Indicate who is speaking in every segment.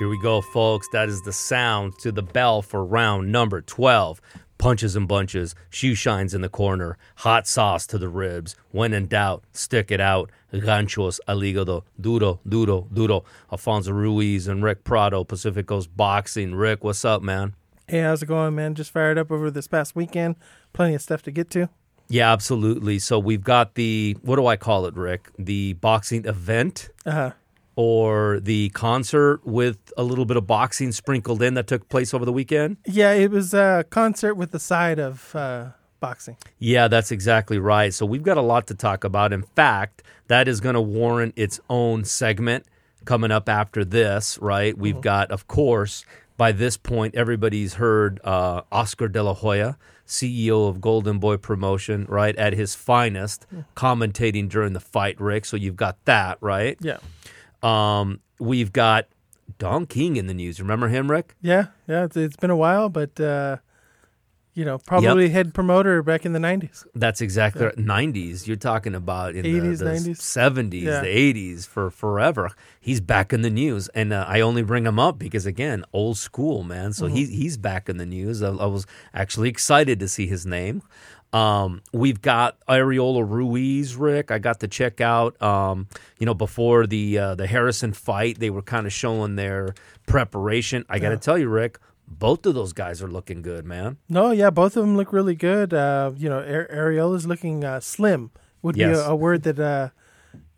Speaker 1: Here we go, folks. That is the sound to the bell for round number 12. Punches and bunches, shoe shines in the corner, hot sauce to the ribs. When in doubt, stick it out. Ganchos al hígado, duro, duro, duro. Alfonso Ruiz and Rick Prado, Pacific Coast Boxing. Rick, what's up, man?
Speaker 2: Hey, how's it going, man? Just fired up over this past weekend. Plenty of stuff to get to.
Speaker 1: Yeah, absolutely. So we've got the, what do I call it, Rick? The boxing event
Speaker 2: Uh huh.
Speaker 1: Or the concert with a little bit of boxing sprinkled in that took place over the weekend?
Speaker 2: Yeah, it was a concert with the side of uh, boxing.
Speaker 1: Yeah, that's exactly right. So we've got a lot to talk about. In fact, that is going to warrant its own segment coming up after this, right? We've got, of course, by this point, everybody's heard uh, Oscar De La Hoya, CEO of Golden Boy Promotion, right, at his finest, commentating during the fight, Rick. So you've got that, right?
Speaker 2: Yeah.
Speaker 1: Um, we've got Don King in the news. Remember him, Rick?
Speaker 2: Yeah, yeah. It's, it's been a while, but uh, you know, probably head promoter back in the '90s.
Speaker 1: That's exactly right. 90s. You're talking about in
Speaker 2: 80s,
Speaker 1: the, the
Speaker 2: 90s.
Speaker 1: 70s,
Speaker 2: Yeah.
Speaker 1: the 80s for forever. He's back in the news, and uh, I only bring him up because again, old school man. So
Speaker 2: Mm-hmm.
Speaker 1: he's he's back in the news. I, I was actually excited to see his name. Um, we've got Arreola Ruiz, Rick. I got to check out. Um, you know, before the uh, the Harrison fight, they were kind of showing their preparation. I got to tell you, Rick. Both of those guys are looking good, man.
Speaker 2: No, yeah, both of them look really good. Uh, you know, Ar- Arreola's looking uh, slim. Would
Speaker 1: Yes.
Speaker 2: be a, a word that uh,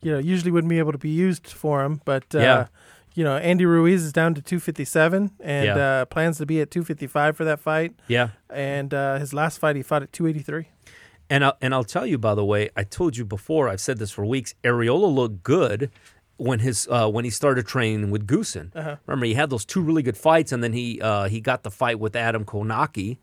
Speaker 2: you know usually wouldn't be able to be used for him, but uh,
Speaker 1: Yeah.
Speaker 2: You know, Andy Ruiz is down to 257 and
Speaker 1: Yeah.
Speaker 2: uh, plans to be at 255 for that fight.
Speaker 1: Yeah.
Speaker 2: And uh, his last fight, he fought at 283.
Speaker 1: And I'll, and I'll tell you, by the way, I told you before. I've said this for weeks. Arreola looked good when his uh, when he started training with Goossen.
Speaker 2: Uh-huh.
Speaker 1: Remember, he had those two really good fights, and then he uh, he got the fight with Adam Kownacki,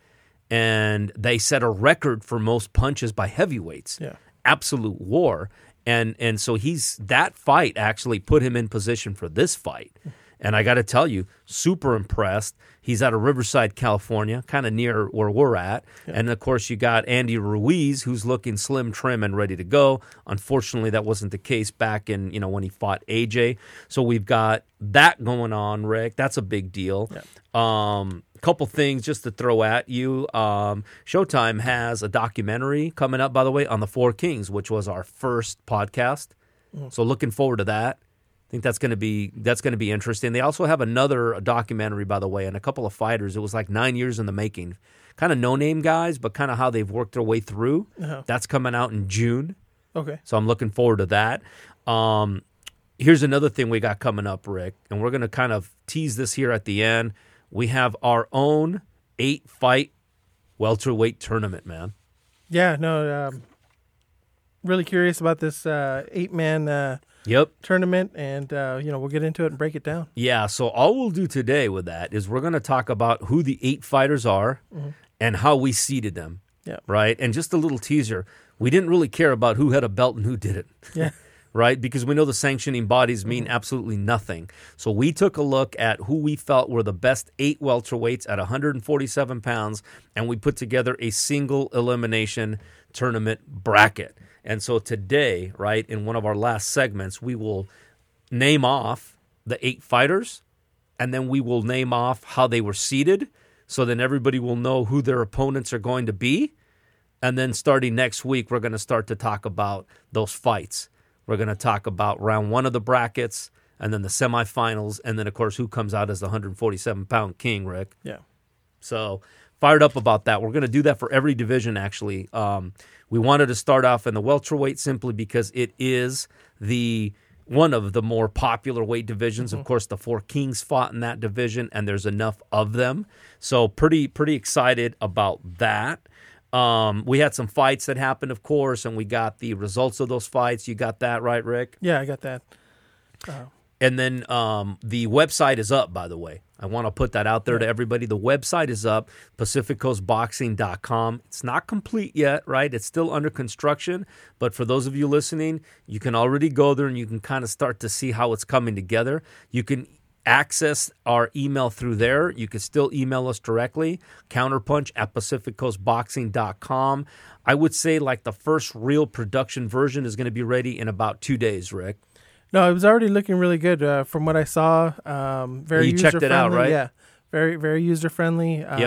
Speaker 1: and they set a record for most punches by heavyweights.
Speaker 2: Yeah.
Speaker 1: absolute war. And and so he's that fight actually put him in position for this fight. And I got to tell you, super impressed. He's out of Riverside, California, kind of near where we're at. And of course, you got Andy Ruiz, who's looking slim, trim, and ready to go. Unfortunately, that wasn't the case back in you know when he fought AJ. So we've got that going on, Rick. That's a big deal. Um, couple things just to throw at you. Um, Showtime has a documentary coming up, by the way, on the Four Kings, which was our first podcast. So looking forward to that. I think that's going to be that's going to be interesting. They also have another documentary, by the way, and a couple of fighters. It was like nine years in the making, kind of no name guys, but kind of how they've worked their way through.
Speaker 2: Uh-huh.
Speaker 1: That's coming out in June.
Speaker 2: Okay.
Speaker 1: So I'm looking forward to that. Um, here's another thing we got coming up, Rick, and we're going to kind of tease this here at the end. We have our own eight fight welterweight tournament, man.
Speaker 2: Yeah, no, um, really curious about this uh, eight man uh,
Speaker 1: Yep.
Speaker 2: tournament, and uh, you know we'll get into it and break it down.
Speaker 1: Yeah. So all we'll do today with that is we're going to talk about who the eight fighters are and how we seeded them.
Speaker 2: Yeah.
Speaker 1: Right. And just a little teaser. We didn't really care about who had a belt and who didn't.
Speaker 2: Yeah,
Speaker 1: right? Because we know the sanctioning bodies mean mm-hmm. absolutely nothing. So we took a look at who we felt were the best eight welterweights at 147 pounds, and we put together a single elimination tournament bracket. And so today, right, in one of our last segments, we will name off the eight fighters, and then we will name off how they were seated. So then everybody will know who their opponents are going to be. And then starting next week, we're going to start to talk about those fights. We're going to talk about round one of the brackets and then the semifinals. And then, of course, who comes out as the 147 pound king, Rick.
Speaker 2: yeah,
Speaker 1: So fired up about that. We're going to do that for every division, actually. Um, we wanted to start off in the welterweight simply because it is the one of the more popular weight divisions. Of course, the four kings fought in that division, and there's enough of them. So pretty pretty excited about that. Um, we had some fights that happened, of course, and we got the results of those fights. You got that right, Rick?
Speaker 2: yeah. I got that.
Speaker 1: And then um, the website is up, by the way. I want to put that out there to everybody. The website is up, pacificcoastboxing.com. It's not complete yet, right? It's still under construction. But for those of you listening, you can already go there and you can kind of start to see how it's coming together. You can access our email through there. You can still email us directly, counterpunch at pacificcoastboxing.com. I would say like the first real production version is going to be ready in about two days, Rick.
Speaker 2: No, it was already looking really good uh, from what I saw. Um, very
Speaker 1: You checked it out, right?
Speaker 2: Yeah, very very user friendly. Um,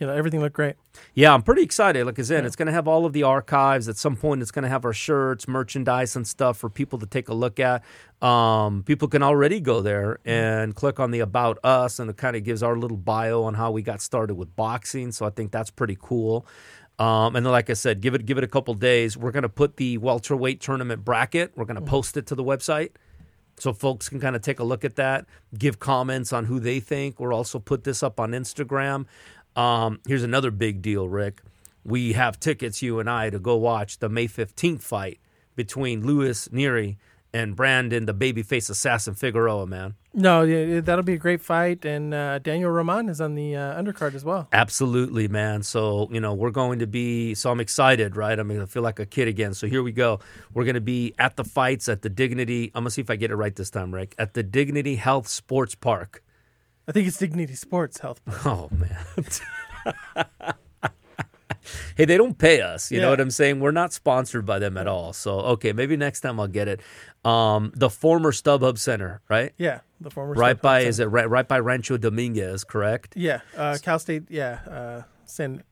Speaker 2: You know, everything looked great.
Speaker 1: Yeah, I'm pretty excited. Like I said, it's going to have all of the archives. At some point, it's going to have our shirts, merchandise, and stuff for people to take a look at. Um, people can already go there and click on the About Us, and it kind of gives our little bio on how we got started with boxing. So I think that's pretty cool. Um, and then, like I said, give it give it a couple days. We're going to put the welterweight tournament bracket. We're going to post it to the website so folks can kind of take a look at that, give comments on who they think. We'll also put this up on Instagram. Um, here's another big deal, Rick. We have tickets, you and I, to go watch the May 15th fight between Luis Nery and Brandon, the babyface assassin Figueroa, man.
Speaker 2: No, yeah, yeah, that'll be a great fight, and uh, Daniel Roman is on the uh, undercard as well.
Speaker 1: Absolutely, man. So, you know, we're going to be, so I'm excited, right? I'm going to feel like a kid again. So here we go. We're going to be at the fights at the Dignity, I'm going to see if I get it right this time, Rick, at the Dignity Health Sports Park.
Speaker 2: I think it's Dignity Sports Health.
Speaker 1: Oh man. hey, they don't pay us. You know what I'm saying? We're not sponsored by them at all. So okay, maybe next time I'll get it. Um, the former StubHub Center, right?
Speaker 2: Yeah, the former
Speaker 1: Right
Speaker 2: State
Speaker 1: by
Speaker 2: Health
Speaker 1: is it right, right by Rancho Dominguez, correct?
Speaker 2: Yeah, uh, Cal State. Yeah, uh, San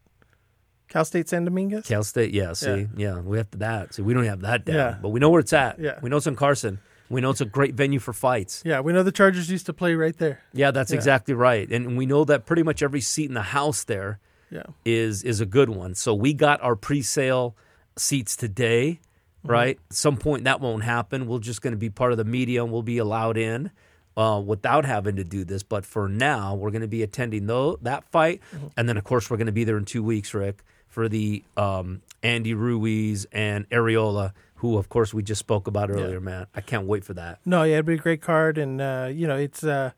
Speaker 2: Cal State San Dominguez.
Speaker 1: Cal State, yeah. See, yeah, we have that. See, we don't have that down,
Speaker 2: Yeah.
Speaker 1: but we know where it's at.
Speaker 2: Yeah.
Speaker 1: we know it's in Carson. We know it's a great venue for fights.
Speaker 2: Yeah, we know the Chargers used to play right there.
Speaker 1: Yeah, that's
Speaker 2: Yeah.
Speaker 1: exactly right. And we know that pretty much every seat in the house there
Speaker 2: Yeah,
Speaker 1: is is a good one. So we got our pre-sale seats today. Right? At some point that won't happen. We're just going to be part of the media and we'll be allowed in uh, without having to do this. But for now, we're going to be attending though that fight,
Speaker 2: Mm-hmm.
Speaker 1: and then of course we're going to be there in two weeks, Rick, for the um, Andy Ruiz and Arreola, who of course we just spoke about earlier. Man, I can't wait for that.
Speaker 2: no, yeah, it'd be a great card, and uh, you know, it's uh,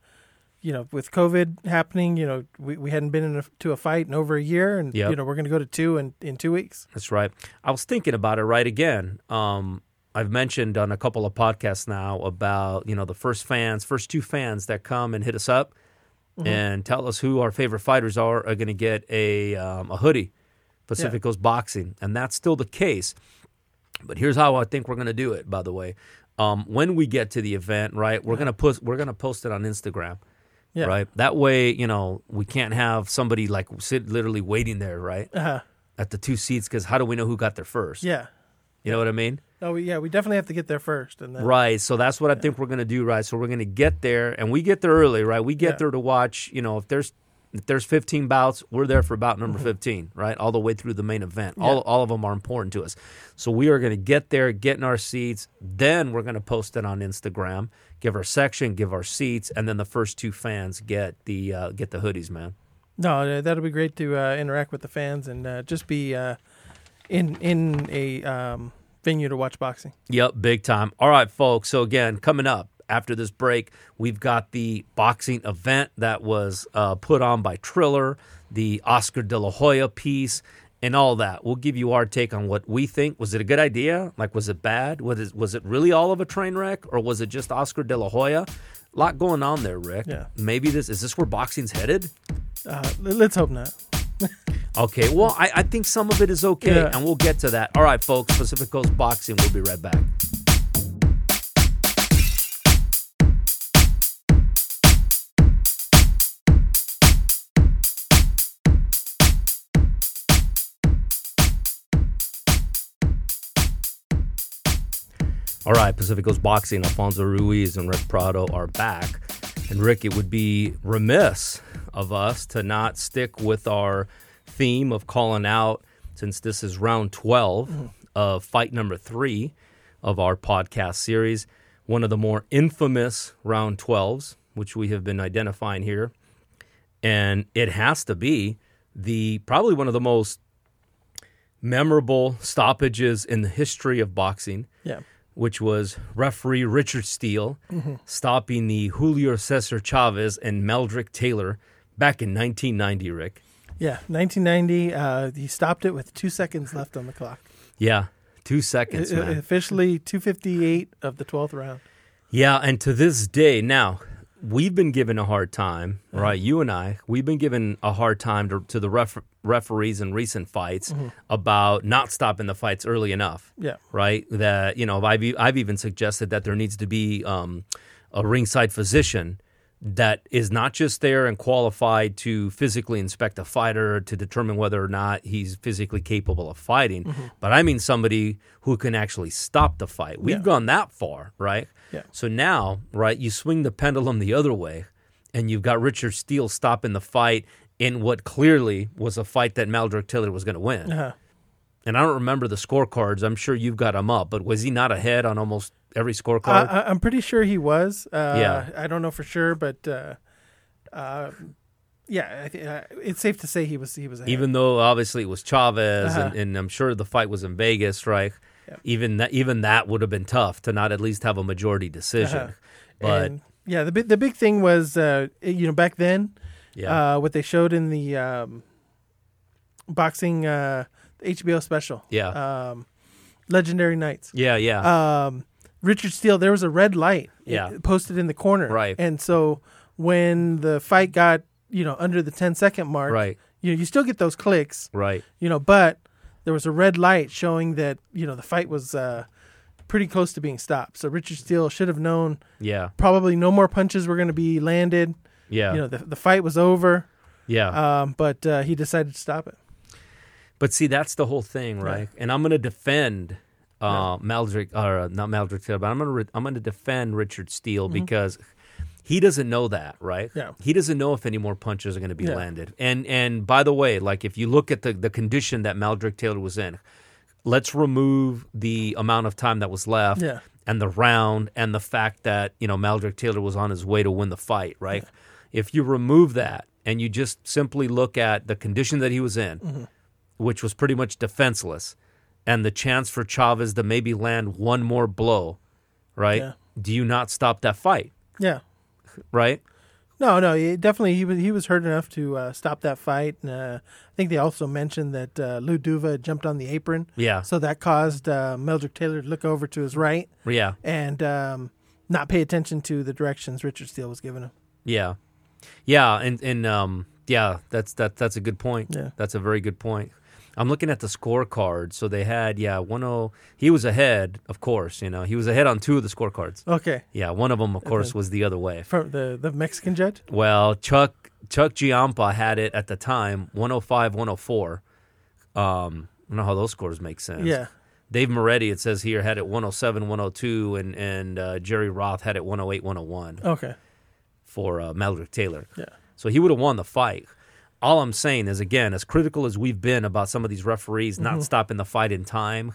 Speaker 2: you know, with COVID happening, you know, we, we hadn't been in a, to a fight in over a year, and
Speaker 1: Yep.
Speaker 2: you know, we're going to go to two in in two weeks.
Speaker 1: That's right. I was thinking about it right again. Um, I've mentioned on a couple of podcasts now about you know the first fans, first two fans that come and hit us up and tell us who our favorite fighters are are going to get a um, a hoodie, Pacific Coast Boxing, and that's still the case. But here's how I think we're going to do it. By the way, um, when we get to the event, right, we're gonna post we're gonna post it on Instagram.
Speaker 2: Yeah.
Speaker 1: Right. That way, you know, we can't have somebody like sit literally waiting there, right,
Speaker 2: Uh,
Speaker 1: at the two seats, because how do we know who got there first?
Speaker 2: yeah.
Speaker 1: You know what I mean?
Speaker 2: No, we, yeah, we definitely have to get there first, and then
Speaker 1: Right. So that's what I think we're going to do, right? So we're going to get there and we get there early, right? We get
Speaker 2: Yeah.
Speaker 1: there to watch, you know, if there's if there's 15 bouts, we're there for bout
Speaker 2: Mm-hmm.
Speaker 1: number 15, right? All the way through the main event. All all of them are important to us. So we are going to get there, get in our seats, then we're going to post it on Instagram, give our section, give our seats, and then the first two fans get the uh, get the hoodies, man.
Speaker 2: No, uh, that'll be great to uh, interact with the fans and uh, just be uh, in in a um, venue to watch boxing.
Speaker 1: Yep, big time. All right, folks. So again, coming up after this break, we've got the boxing event that was uh, put on by Triller, the Oscar De La Hoya piece, and all that. We'll give you our take on what we think. Was it a good idea? Like, was it bad? Was it, was it really all of a train wreck, or was it just Oscar De La Hoya? A lot going on there, Rick.
Speaker 2: Yeah.
Speaker 1: Maybe this is this where boxing's headed?
Speaker 2: Uh, let's hope not.
Speaker 1: Okay, well, I, I think some of it is okay,
Speaker 2: Yeah.
Speaker 1: and we'll get to that. All right, folks, Pacific Coast Boxing. We'll be right back. All right, Pacific Coast Boxing. Alfonso Ruiz and Rick Prado are back. And Rick, it would be remiss of us to not stick with our theme of calling out, since this is round 12 of fight number three of our podcast series, one of the more infamous round 12s, which we have been identifying here. And it has to be the probably one of the most memorable stoppages in the history of boxing
Speaker 2: Yeah,
Speaker 1: which was referee Richard Steele stopping the Julio Cesar Chavez and Meldrick Taylor back in 1990, Rick.
Speaker 2: Yeah, 1990. Uh, he stopped it with two seconds left on the clock.
Speaker 1: Yeah, two seconds,
Speaker 2: Uh,
Speaker 1: man.
Speaker 2: Officially 258 of the 12th round.
Speaker 1: Yeah, and to this day, now we've been given a hard time, right? You and I, we've been given a hard time to, to the ref- referees in recent fights about not stopping the fights early enough,
Speaker 2: Yeah.
Speaker 1: right? That you know, I've I've even suggested that there needs to be um, a ringside physician that is not just there and qualified to physically inspect a fighter to determine whether or not he's physically capable of fighting,
Speaker 2: Mm-hmm.
Speaker 1: but I mean somebody who can actually stop the fight. We've
Speaker 2: Yeah.
Speaker 1: gone that far, right?
Speaker 2: Yeah.
Speaker 1: So now, right, you swing the pendulum the other way, and you've got Richard Steele stopping the fight in what clearly was a fight that Meldrick Taylor was going to win.
Speaker 2: Uh-huh.
Speaker 1: And I don't remember the scorecards. I'm sure you've got them up, but was he not ahead on almost every scorecard?
Speaker 2: I, I'm pretty sure he was. Uh,
Speaker 1: Yeah.
Speaker 2: I don't know for sure, but uh, uh, yeah, I th- uh, it's safe to say he was. He was ahead.
Speaker 1: even though obviously it was Chavez, and,
Speaker 2: Uh-huh.
Speaker 1: and I'm sure the fight was in Vegas, right?
Speaker 2: Yeah.
Speaker 1: Even that, even that would have been tough to not at least have a majority decision.
Speaker 2: Uh-huh.
Speaker 1: But
Speaker 2: And, yeah, the big the big thing was uh, you know back then
Speaker 1: yeah,
Speaker 2: uh, what they showed in the um, boxing uh, HBO special,
Speaker 1: yeah,
Speaker 2: um, Legendary Nights.
Speaker 1: yeah, yeah,
Speaker 2: um, Richard Steele, there was a red light
Speaker 1: Yeah.
Speaker 2: posted in the corner.
Speaker 1: Right.
Speaker 2: And so when the fight got, you know, under the 10 second mark,
Speaker 1: right,
Speaker 2: you know, you still get those clicks,
Speaker 1: right.
Speaker 2: you know, but there was a red light showing that, you know, the fight was uh, pretty close to being stopped. So Richard Steele should have known
Speaker 1: Yeah,
Speaker 2: probably no more punches were going to be landed.
Speaker 1: Yeah,
Speaker 2: You know, the, the fight was over,
Speaker 1: yeah.
Speaker 2: um, but uh, he decided to stop it.
Speaker 1: But see, that's the whole thing, right? And I'm going to defend uh, Meldrick, or uh, not Meldrick Taylor, but I'm going to re- I'm going to defend Richard Steele because he doesn't know that, right?
Speaker 2: Yeah.
Speaker 1: He doesn't know if any more punches are going to be
Speaker 2: Yeah.
Speaker 1: landed. And and by the way, like if you look at the the condition that Meldrick Taylor was in, let's remove the amount of time that was left.
Speaker 2: Yeah.
Speaker 1: And the round and the fact that, you know, Meldrick Taylor was on his way to win the fight, right? If you remove that and you just simply look at the condition that he was in,
Speaker 2: Mm-hmm.
Speaker 1: which was pretty much defenseless, and the chance for Chavez to maybe land one more blow, right?
Speaker 2: Yeah.
Speaker 1: Do you not stop that fight,
Speaker 2: Yeah.
Speaker 1: right?
Speaker 2: No, no, he, definitely he was he was hurt enough to uh, stop that fight. And, uh, I think they also mentioned that uh, Lou Duva jumped on the apron,
Speaker 1: Yeah,
Speaker 2: so that caused uh, Meldrick Taylor to look over to his right
Speaker 1: yeah,
Speaker 2: and um, not pay attention to the directions Richard Steele was giving him.
Speaker 1: yeah, yeah, and and um, yeah, that's that that's a good point.
Speaker 2: Yeah.
Speaker 1: that's a very good point. I'm looking at the scorecard. So they had yeah, one oh. He was ahead, of course. You know, he was ahead on two of the scorecards.
Speaker 2: Okay,
Speaker 1: Yeah, one of them, of course, was the other way.
Speaker 2: from the the Mexican judge.
Speaker 1: Well, Chuck Chuck Giampa had it at the time 105 104. Um, I don't know how those scores make sense.
Speaker 2: Yeah,
Speaker 1: Dave Moretti, it says here, had it 107 102, and and uh, Jerry Roth had it 108 101
Speaker 2: okay,
Speaker 1: for uh, Meldrick Taylor.
Speaker 2: yeah,
Speaker 1: So he would have won the fight. All I'm saying is, again, as critical as we've been about some of these referees
Speaker 2: Mm-hmm.
Speaker 1: not stopping the fight in time,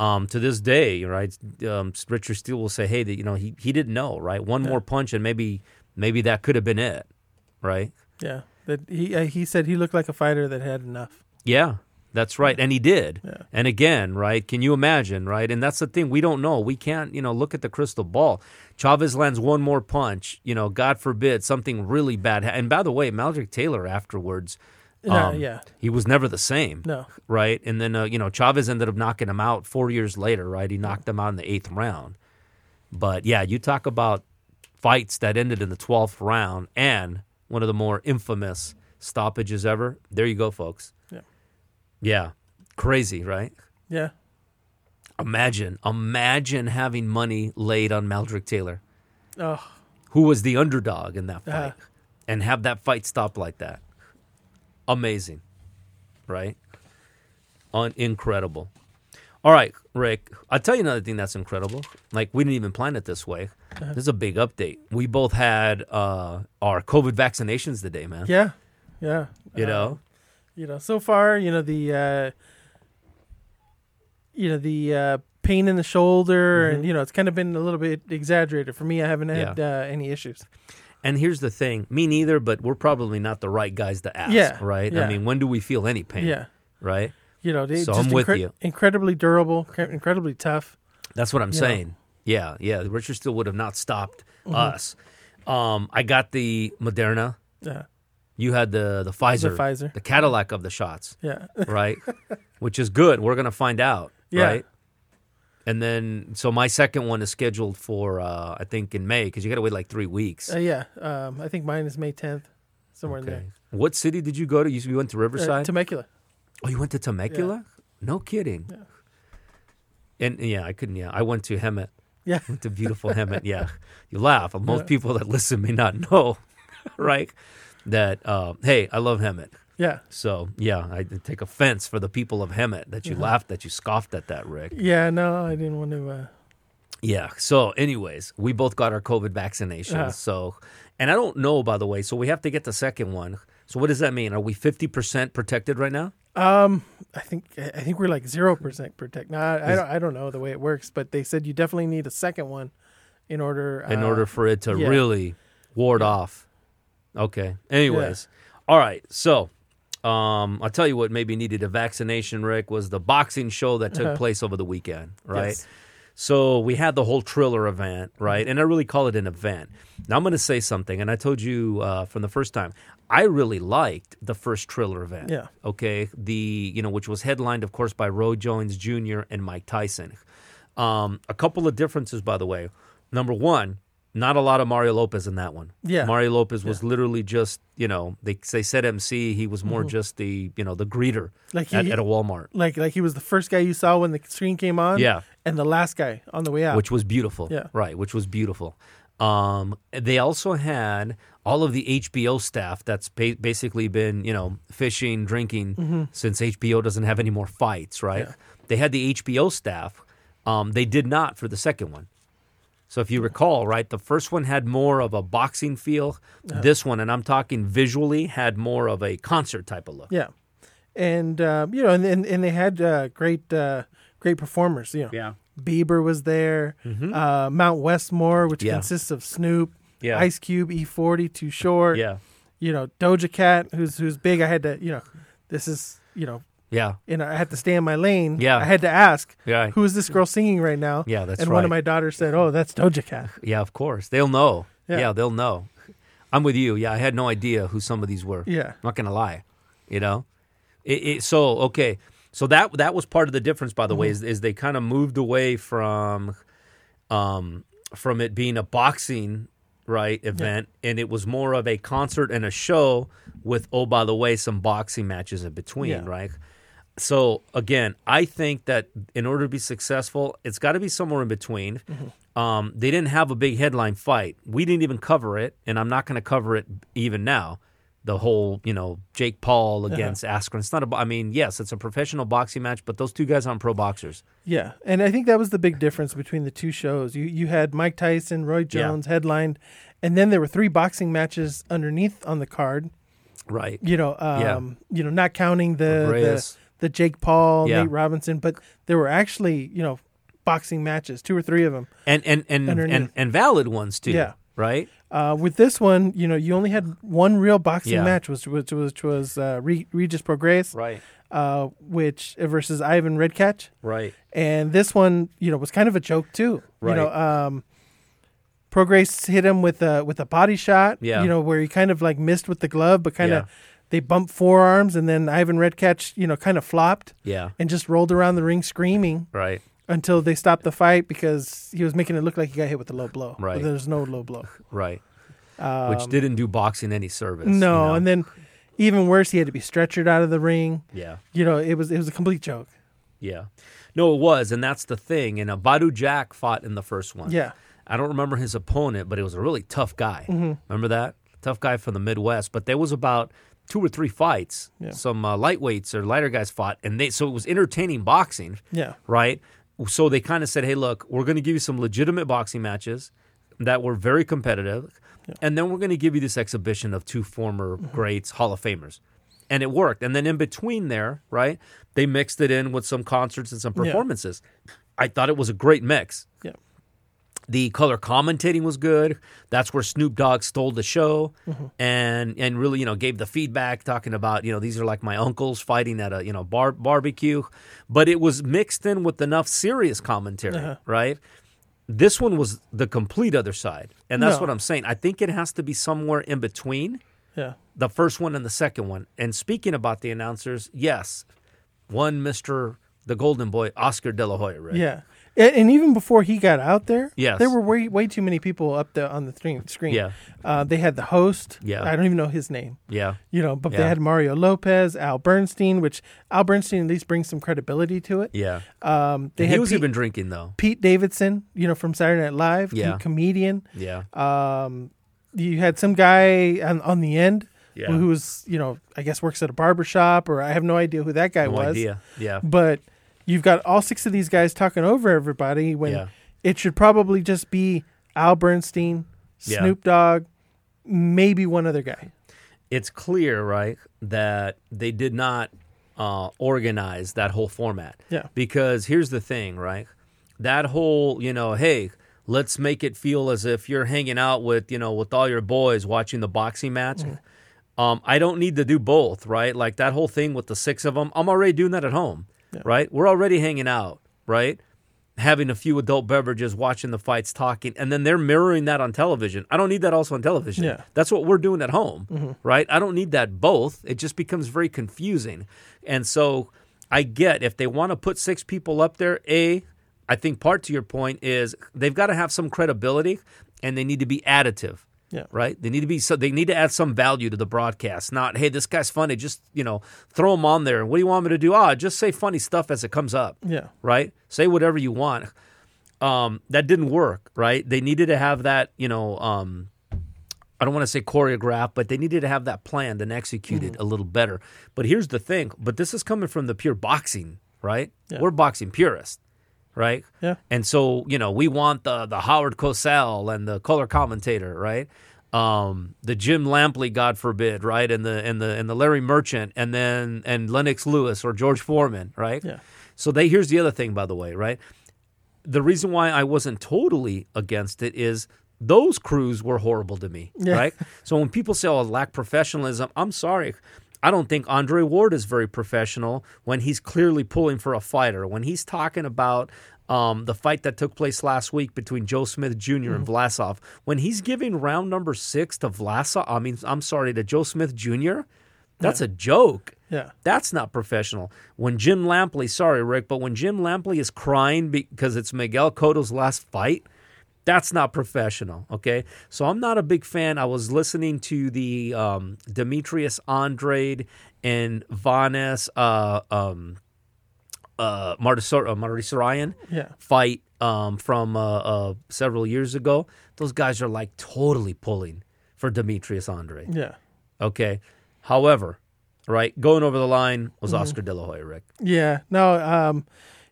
Speaker 1: um, to this day, right? Um, Richard Steele will say, "Hey, that you know, he he didn't know, right? One more punch, and maybe maybe that could have been it, right?
Speaker 2: yeah. That he uh, he said he looked like a fighter that had enough.
Speaker 1: Yeah, that's right, and he did.
Speaker 2: Yeah.
Speaker 1: And again, right? Can you imagine, right? And that's the thing we don't know. We can't, you know, look at the crystal ball. Chavez lands one more punch. You know, God forbid something really bad. Ha- and by the way, Meldrick Taylor afterwards,
Speaker 2: No,
Speaker 1: um,
Speaker 2: yeah,
Speaker 1: he was never the same.
Speaker 2: no,
Speaker 1: right? And then uh, you know Chavez ended up knocking him out four years later, right? He knocked him out in the eighth round. But yeah, you talk about fights that ended in the twelfth round and one of the more infamous stoppages ever. There you go, folks.
Speaker 2: Yeah.
Speaker 1: Yeah, crazy, right?
Speaker 2: yeah,
Speaker 1: Imagine, imagine having money laid on Meldrick Taylor,
Speaker 2: oh,
Speaker 1: who was the underdog in that fight,
Speaker 2: Uh-huh.
Speaker 1: and have that fight stop like that. Amazing, right? Un- incredible. All right, Rick. I'll tell you another thing that's incredible. Like we didn't even plan it this way. This is a big update. We both had uh, our COVID vaccinations today, man.
Speaker 2: yeah, yeah.
Speaker 1: You
Speaker 2: Uh,
Speaker 1: know,
Speaker 2: you know, so far, you know the, uh, you know the uh, pain in the shoulder, and you know it's kind of been a little bit exaggerated for me. I haven't had uh, any issues.
Speaker 1: and here's the thing: me neither. But we're probably not the right guys to ask,
Speaker 2: Yeah,
Speaker 1: right? I mean, when do we feel any pain?
Speaker 2: Yeah,
Speaker 1: right.
Speaker 2: you know, they
Speaker 1: So
Speaker 2: just
Speaker 1: I'm with you.
Speaker 2: incredibly durable, cre- incredibly tough.
Speaker 1: That's what I'm
Speaker 2: You know.
Speaker 1: saying. Yeah, yeah. Richard Steele would have not stopped
Speaker 2: Mm-hmm.
Speaker 1: us. Um, I got the Moderna.
Speaker 2: Yeah,
Speaker 1: You had the the Pfizer,
Speaker 2: Pfizer.
Speaker 1: the Cadillac of the shots,
Speaker 2: yeah,
Speaker 1: right? Which is good. We're gonna find out,
Speaker 2: Yeah.
Speaker 1: right? And then, so my second one is scheduled for uh, I think in May because you got to wait like three weeks.
Speaker 2: uh, yeah. Um, I think mine is May 10th, somewhere in
Speaker 1: Okay. What city did you go to? You you went to
Speaker 2: there. Uh,
Speaker 1: Riverside.
Speaker 2: Temecula.
Speaker 1: oh, you went to Temecula? No kidding.
Speaker 2: Yeah.
Speaker 1: And yeah, I couldn't. Yeah, I went to Hemet.
Speaker 2: Yeah.
Speaker 1: Went to beautiful Hemet. Yeah, you laugh. Most
Speaker 2: Yeah.
Speaker 1: people that listen may not know, right? That uh, hey, I love Hemet.
Speaker 2: Yeah,
Speaker 1: So yeah, I take offense for the people of Hemet that you laughed, that you scoffed at that, Rick.
Speaker 2: yeah. No, I didn't want to. Uh,
Speaker 1: Yeah. So, anyways, we both got our COVID vaccinations.
Speaker 2: Uh-huh.
Speaker 1: So, and I don't know, by the way. So we have to get the second one. So what does that mean? Are we fifty percent protected right now?
Speaker 2: um, I think I think we're like zero percent protect. No, I, I don't. I don't know the way it works, but they said you definitely need a second one in order.
Speaker 1: In
Speaker 2: uh,
Speaker 1: order for it to
Speaker 2: yeah.
Speaker 1: really ward off. Okay. Anyways, all right. So. Um, I'll tell you what maybe needed a vaccination, Rick, was the boxing show that took
Speaker 2: Uh-huh.
Speaker 1: place over the weekend, right?
Speaker 2: yes.
Speaker 1: So we had the whole Triller event, right? And I really call it an event. Now I'm going to say something, and I told you uh, from the first time, I really liked the first Triller event.
Speaker 2: Yeah.
Speaker 1: Okay. The you know which was headlined, of course, by Roy Jones Jr. and Mike Tyson. Um, a couple of differences, by the way. Number one, not a lot of Mario Lopez in that one.
Speaker 2: Yeah.
Speaker 1: Mario Lopez was literally just you know they they said MC. He was
Speaker 2: Mm-hmm.
Speaker 1: more just the you know the greeter
Speaker 2: Like
Speaker 1: at,
Speaker 2: he-
Speaker 1: at a Walmart.
Speaker 2: Like like he was the first guy you saw when the screen came on.
Speaker 1: Yeah.
Speaker 2: and the last guy on the way out.
Speaker 1: which was beautiful.
Speaker 2: Yeah.
Speaker 1: Right, which was beautiful. Um, they also had all of the HBO staff that's ba- basically been, you know, fishing, drinking since HBO doesn't have any more fights, right?
Speaker 2: Yeah.
Speaker 1: They had the HBO staff. Um, they did not for the second one. So if you recall, right, the first one had more of a boxing feel. This one, and I'm talking visually, had more of a concert type of look.
Speaker 2: yeah, and uh, you know, and and, and they had uh, great uh, great performers. You know,
Speaker 1: Yeah.
Speaker 2: Bieber was there. Uh, Mount Westmore, which
Speaker 1: Mm-hmm. Yeah.
Speaker 2: consists of Snoop,
Speaker 1: Yeah.
Speaker 2: Ice Cube, E40, Too Short.
Speaker 1: Yeah.
Speaker 2: You know, Doja Cat, who's who's big. I had to, you know, this is you know,
Speaker 1: Yeah.
Speaker 2: And I had to stay in my lane.
Speaker 1: Yeah.
Speaker 2: I had to ask,
Speaker 1: Yeah.
Speaker 2: who is this girl singing right now?
Speaker 1: Yeah, that's right.
Speaker 2: and one of my daughters said, "Oh, that's Doja Cat."
Speaker 1: Yeah, of course. They'll know.
Speaker 2: Yeah.
Speaker 1: Yeah. they'll know. I'm with you. Yeah, I had no idea who some of these were.
Speaker 2: Yeah,
Speaker 1: I'm not gonna lie. You know? It, it, so okay. So that that was part of the difference, by the way, is, is they kind of moved away from um from it being a boxing right event and it was more of a concert and a show with oh by the way some boxing matches in between
Speaker 2: Yeah.
Speaker 1: right so again i think that in order to be successful it's got to be somewhere in between. Um, they didn't have a big headline fight. We didn't even cover it and i'm not going to cover it even now. The whole you know jake paul against askren. It's not a. I mean yes it's a professional boxing match but those two guys aren't pro boxers.
Speaker 2: Yeah, and I think that was the big difference between the two shows. You you had Mike Tyson, Roy Jones headlined, and then there were three boxing matches underneath on the card.
Speaker 1: right.
Speaker 2: You know, um, you know, not counting the the, Jake Paul,
Speaker 1: Yeah.
Speaker 2: Nate Robinson, but there were actually you know boxing matches, two or three of them.
Speaker 1: and and and and,
Speaker 2: Underneath.
Speaker 1: and valid ones too
Speaker 2: Yeah.
Speaker 1: right
Speaker 2: Uh, with this one, you know, you only had one real boxing
Speaker 1: Yeah.
Speaker 2: match, which which, which was uh, Re- Regis Prograis,
Speaker 1: right
Speaker 2: uh, which versus Ivan Redkach,
Speaker 1: right
Speaker 2: and this one, you know, was kind of a joke too. You know, um, Prograis hit him with a with a body shot.
Speaker 1: Yeah.
Speaker 2: You know, where he kind of like missed with the glove, but kind of
Speaker 1: Yeah.
Speaker 2: They bumped forearms, and then Ivan Redkach, you know, kind of flopped
Speaker 1: yeah
Speaker 2: and just rolled around the ring screaming
Speaker 1: right
Speaker 2: until they stopped the fight because he was making it look like he got hit with a low blow.
Speaker 1: Right.
Speaker 2: But there's no low blow.
Speaker 1: right
Speaker 2: Um,
Speaker 1: which didn't do boxing any service
Speaker 2: No,
Speaker 1: you know?
Speaker 2: and then even worse, he had to be stretchered out of the ring.
Speaker 1: yeah
Speaker 2: You know, it was it was a complete joke.
Speaker 1: yeah no it was and that's the thing and uh, Badou Jack fought in the first one
Speaker 2: Yeah,
Speaker 1: I don't remember his opponent but it was a really tough guy
Speaker 2: Mm-hmm.
Speaker 1: remember that tough guy from the Midwest but there was about two or three fights
Speaker 2: Yeah.
Speaker 1: some uh, lightweights or lighter guys fought and they so it was entertaining boxing
Speaker 2: yeah,
Speaker 1: right? So they kind of said, "Hey, look, we're going to give you some legitimate boxing matches that were very competitive, and then we're going to give you this exhibition of two former
Speaker 2: Mm-hmm.
Speaker 1: greats, Hall of Famers." And it worked. And then in between there, right, they mixed it in with some concerts and some
Speaker 2: Yeah.
Speaker 1: performances. I thought it was a great mix.
Speaker 2: yeah.
Speaker 1: The color commentating was good. That's where Snoop Dogg stole the show,
Speaker 2: Mm-hmm.
Speaker 1: and and really you know gave the feedback talking about you know these are like my uncles fighting at a you know bar barbecue, but it was mixed in with enough serious commentary,
Speaker 2: Uh-huh.
Speaker 1: right? This one was the complete other side, and that's
Speaker 2: No.
Speaker 1: what I'm saying. I think it has to be somewhere in between
Speaker 2: Yeah.
Speaker 1: the first one and the second one. And speaking about the announcers, yes, one Mister the Golden Boy, Oscar De La Hoya, right?
Speaker 2: Yeah. And, and even before he got out there,
Speaker 1: Yes.
Speaker 2: there were way way too many people up there on the screen. Screen.
Speaker 1: Yeah.
Speaker 2: Uh, they had the host.
Speaker 1: Yeah.
Speaker 2: I don't even know his name.
Speaker 1: yeah,
Speaker 2: You know, but they had Mario Lopez, Al Bernstein, which Al Bernstein at least brings some credibility to it.
Speaker 1: yeah.
Speaker 2: Um, they
Speaker 1: And
Speaker 2: had
Speaker 1: he was
Speaker 2: Pete,
Speaker 1: even drinking though.
Speaker 2: Pete Davidson, you know, from Saturday Night Live,
Speaker 1: Yeah.
Speaker 2: comedian.
Speaker 1: Yeah,
Speaker 2: Um, you had some guy on, on the end
Speaker 1: Yeah.
Speaker 2: who was, you know, I guess works at a barber shop, or I have no idea who that guy
Speaker 1: no
Speaker 2: was.
Speaker 1: idea. Yeah,
Speaker 2: But you've got all six of these guys talking over everybody when
Speaker 1: Yeah.
Speaker 2: it should probably just be Al Bernstein,
Speaker 1: Yeah.
Speaker 2: Snoop Dogg, maybe one other guy.
Speaker 1: it's clear, right, that they did not uh, organize that whole format.
Speaker 2: Yeah.
Speaker 1: Because here's the thing, right? That whole, you know, hey, let's make it feel as if you're hanging out with, you know, with all your boys watching the boxing match. Um, I don't need to do both, right? Like that whole thing with the six of them. I'm already doing that at home, right? We're already hanging out, right? Having a few adult beverages, watching the fights, talking, and then they're mirroring that on television. I don't need that also on television.
Speaker 2: Yeah.
Speaker 1: That's what we're doing at home, mm-hmm. right? I don't need that both. It just becomes very confusing. And so I get if they want to put six people up there, A, I think part to your point is they've got to have some credibility and they need to be additive.
Speaker 2: Yeah.
Speaker 1: Right. They need to be so they need to add some value to the broadcast. Not, hey, this guy's funny. Just you know, throw him on there. What do you want me to do? Ah, just say funny stuff as it comes up
Speaker 2: Yeah.
Speaker 1: right? Say whatever you want. Um, that didn't work, right? They needed to have that, you know, um, I don't want to say choreographed, but they needed to have that planned and executed
Speaker 2: Mm-hmm.
Speaker 1: a little better. But here's the thing, but this is coming from the pure boxing, right? Yeah. We're boxing purists, right?
Speaker 2: Yeah.
Speaker 1: And so, you know, we want the the Howard Cosell and the color commentator, right? Um, the Jim Lampley, God forbid, right? And the and the and the Larry Merchant and then and Lennox Lewis or George Foreman, right?
Speaker 2: Yeah.
Speaker 1: So they here's the other thing, by the way, right? The reason why I wasn't totally against it is those crews were horrible to me,
Speaker 2: Yeah.
Speaker 1: right? So when people say, "Oh, lack professionalism," I'm sorry. I don't think Andre Ward is very professional when he's clearly pulling for a fighter. When he's talking about um, the fight that took place last week between Joe Smith junior and Vlasov, when he's giving round number six to Vlasov, I mean, I'm sorry, to Joe Smith Jr., that's a joke.
Speaker 2: Yeah.
Speaker 1: That's not professional. When Jim Lampley, sorry, Rick, but when Jim Lampley is crying because it's Miguel Cotto's last fight, that's not professional. Okay. So I'm not a big fan. I was listening to the um, Demetrius Andrade and Vanes uh, um, uh, Martisar- uh,
Speaker 2: Yeah.
Speaker 1: fight um, from uh, uh, several years ago. Those guys are like totally pulling for Demetrius Andrade.
Speaker 2: Yeah.
Speaker 1: Okay. However, right, going over the line was Oscar De La Hoya, Rick.
Speaker 2: Yeah. No, um,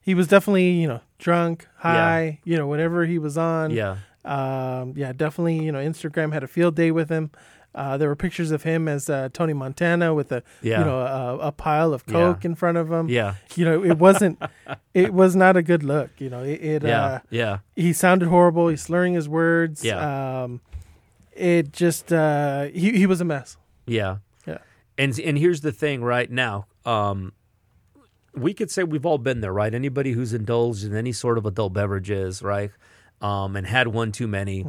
Speaker 2: he was definitely, you know, drunk, high, you know, whatever he was on.
Speaker 1: Yeah.
Speaker 2: Um, yeah, definitely, you know, Instagram had a field day with him. Uh, there were pictures of him as uh, Tony Montana with a,
Speaker 1: Yeah.
Speaker 2: you know, a, a pile of coke in front of him.
Speaker 1: Yeah.
Speaker 2: You know, it wasn't, it was not a good look. You know, it, it
Speaker 1: Yeah.
Speaker 2: uh,
Speaker 1: yeah.
Speaker 2: he sounded horrible. He's slurring his words.
Speaker 1: Yeah.
Speaker 2: Um, it just, uh, he, he was a mess.
Speaker 1: Yeah.
Speaker 2: Yeah.
Speaker 1: And and here's the thing right now. Um, we could say we've all been there, right? Anybody who's indulged in any sort of adult beverages, right? Um, and had one too many,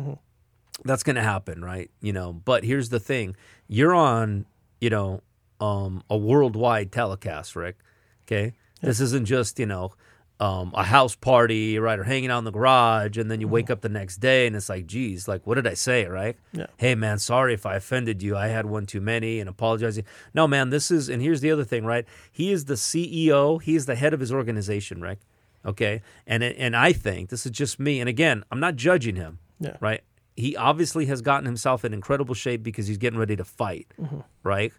Speaker 1: that's going to happen, right? You know, but here's the thing. You're on, you know, um, a worldwide telecast, Rick. Okay. This isn't just, you know, um, a house party, right? Or hanging out in the garage. And then you wake up the next day and it's like, geez, like, what did I say, right?
Speaker 2: Yeah.
Speaker 1: Hey, man, sorry if I offended you. I had one too many and apologizing. No, man, this is, and here's the other thing, right? He is the CEO, he is the head of his organization, Rick. Okay. And, and I think this is just me. And again, I'm not judging him
Speaker 2: Yeah.
Speaker 1: right? He obviously has gotten himself in incredible shape because he's getting ready to fight,
Speaker 2: Mm-hmm.
Speaker 1: right?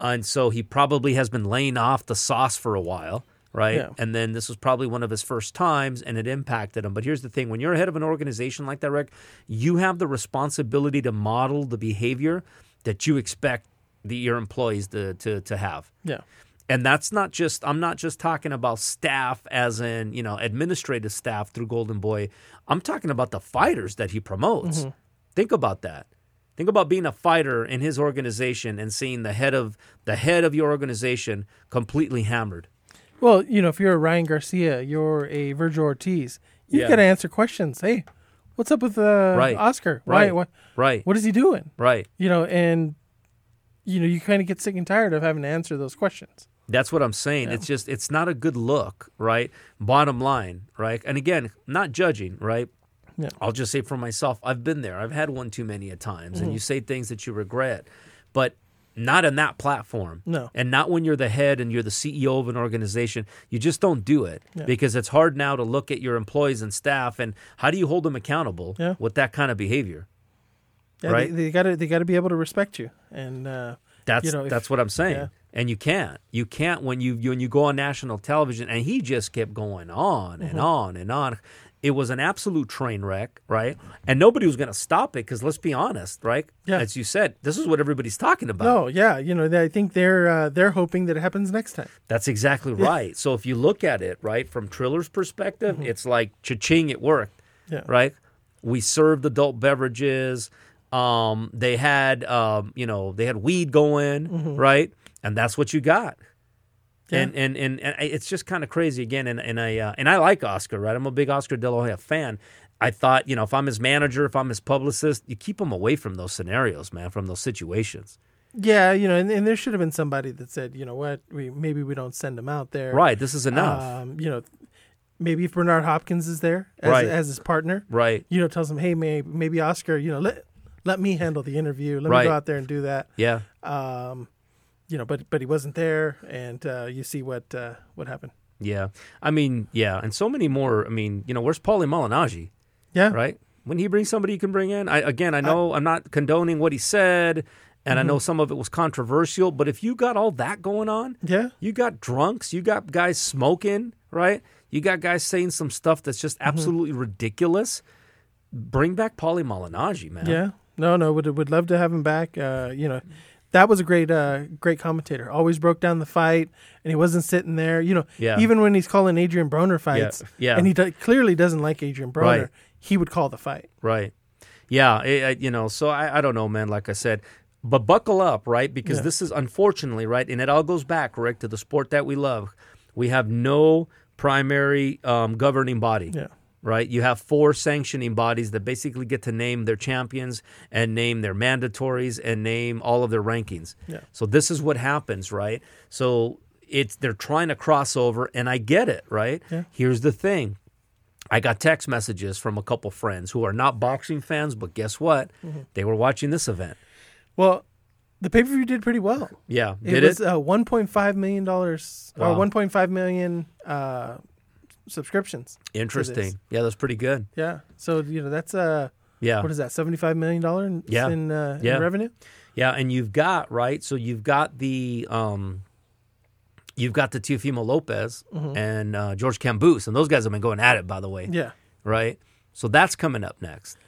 Speaker 1: And so he probably has been laying off the sauce for a while, right?
Speaker 2: Yeah.
Speaker 1: And then this was probably one of his first times and it impacted him. But here's the thing when you're head of an organization like that, Rick, you have the responsibility to model the behavior that you expect the, your employees to, to, to have.
Speaker 2: Yeah.
Speaker 1: And that's not just I'm not just talking about staff as in, you know, administrative staff through Golden Boy. I'm talking about the fighters that he promotes.
Speaker 2: Mm-hmm.
Speaker 1: Think about that. Think about being a fighter in his organization and seeing the head of the head of your organization completely hammered.
Speaker 2: Well, you know, if you're a Ryan Garcia, you're a Virgil Ortiz, you've
Speaker 1: Yeah.
Speaker 2: got to answer questions. Hey, what's up with uh,
Speaker 1: Right.
Speaker 2: Oscar?
Speaker 1: Right.
Speaker 2: why,
Speaker 1: Right.
Speaker 2: what is he doing?
Speaker 1: Right.
Speaker 2: You know, and you know, you kind of get sick and tired of having to answer those questions.
Speaker 1: That's what I'm saying. It's just it's not a good look, right? Bottom line, right? And again, not judging, right?
Speaker 2: Yeah.
Speaker 1: I'll just say for myself, I've been there. I've had one too many at times, and you say things that you regret, but not in that platform.
Speaker 2: No.
Speaker 1: And not when you're the head and you're the CEO of an organization. You just don't do it
Speaker 2: Yeah.
Speaker 1: because it's hard now to look at your employees and staff and how do you hold them accountable
Speaker 2: Yeah.
Speaker 1: with that kind of behavior?
Speaker 2: Yeah,
Speaker 1: Right.
Speaker 2: They, they gotta they gotta be able to respect you, and uh,
Speaker 1: That's
Speaker 2: You know, if-
Speaker 1: that's what I'm saying. And you can't. You can't when you, when you go on national television and he just kept going on
Speaker 2: Mm-hmm.
Speaker 1: and on and on. It was an absolute train wreck, right? And nobody was going to stop it because let's be honest, right?
Speaker 2: Yeah.
Speaker 1: As you said, this is what everybody's talking about.
Speaker 2: no, yeah, you know, they, I think they're uh, they're hoping that it happens next time.
Speaker 1: That's exactly right. So if you look at it, right, from Triller's perspective, it's like cha-ching, it worked.
Speaker 2: Mm-hmm. Yeah.
Speaker 1: Right? We served adult beverages. Um, they had um, you know, they had weed going, right? And that's what you got.
Speaker 2: Yeah.
Speaker 1: And, and and and it's just kind of crazy again. And and I uh, and I like Oscar, right? I'm a big Oscar De La Hoya fan. I thought, you know, if I'm his manager, if I'm his publicist, you keep him away from those scenarios, man, from those situations.
Speaker 2: Yeah, you know, and, and there should have been somebody that said, you know what, we maybe we don't send him out there.
Speaker 1: Right. This is enough.
Speaker 2: Um, you know, maybe if Bernard Hopkins is there as,
Speaker 1: Right.
Speaker 2: as his partner,
Speaker 1: right.
Speaker 2: you know, tells him, hey, may, maybe Oscar, you know, let let me handle the interview. Let
Speaker 1: Right.
Speaker 2: me go out there and do that.
Speaker 1: Yeah.
Speaker 2: Um, you know, but but he wasn't there, and uh, you see what uh, what happened.
Speaker 1: Yeah. I mean, yeah, and so many more. I mean, you know, where's Paulie Malignaggi,
Speaker 2: Yeah,
Speaker 1: right? When he brings somebody you can bring in, I again, I know I, am not condoning what he said, and I know some of it was controversial, but if you got all that going on,
Speaker 2: yeah,
Speaker 1: you got drunks, you got guys smoking, right? You got guys saying some stuff that's just absolutely ridiculous. Bring back Paulie Malignaggi, man.
Speaker 2: yeah. No, no, would would love to have him back. Uh, you know, that was a great uh, great commentator. Always broke down the fight, and he wasn't sitting there. You know,
Speaker 1: Yeah.
Speaker 2: even when he's calling Adrian Broner fights,
Speaker 1: yeah.
Speaker 2: and he do- clearly doesn't like Adrian Broner,
Speaker 1: Right.
Speaker 2: he would call the fight.
Speaker 1: Right. Yeah. It, I- you know, so I, I don't know, man. Like I said, but buckle up, right? Because
Speaker 2: Yeah.
Speaker 1: this is unfortunately, right? And it all goes back, Rick, to the sport that we love. We have no primary um, governing body.
Speaker 2: Yeah.
Speaker 1: Right, you have four sanctioning bodies that basically get to name their champions and name their mandatories and name all of their rankings.
Speaker 2: Yeah.
Speaker 1: So this is what happens, right? So it's they're trying to cross over, and I get it, right?
Speaker 2: Yeah.
Speaker 1: Here's the thing: I got text messages from a couple friends who are not boxing fans, but guess what?
Speaker 2: Mm-hmm.
Speaker 1: They were watching this event.
Speaker 2: Well, the pay per view did pretty well.
Speaker 1: Yeah,
Speaker 2: It
Speaker 1: did
Speaker 2: was
Speaker 1: it?
Speaker 2: uh, 1.5 million dollars or 1.5 million uh, subscriptions.
Speaker 1: Interesting. Yeah, that's pretty good.
Speaker 2: Yeah. So you know that's uh
Speaker 1: Yeah,
Speaker 2: what is that 75 million dollar in,
Speaker 1: Yeah.
Speaker 2: in, uh,
Speaker 1: Yeah.
Speaker 2: in revenue?
Speaker 1: yeah, and you've got right. So you've got the um, you've got the Teofimo Lopez and uh, George Kambosos, and those guys have been going at it, by the way.
Speaker 2: Mm-hmm. Yeah.
Speaker 1: Right. So that's coming up next.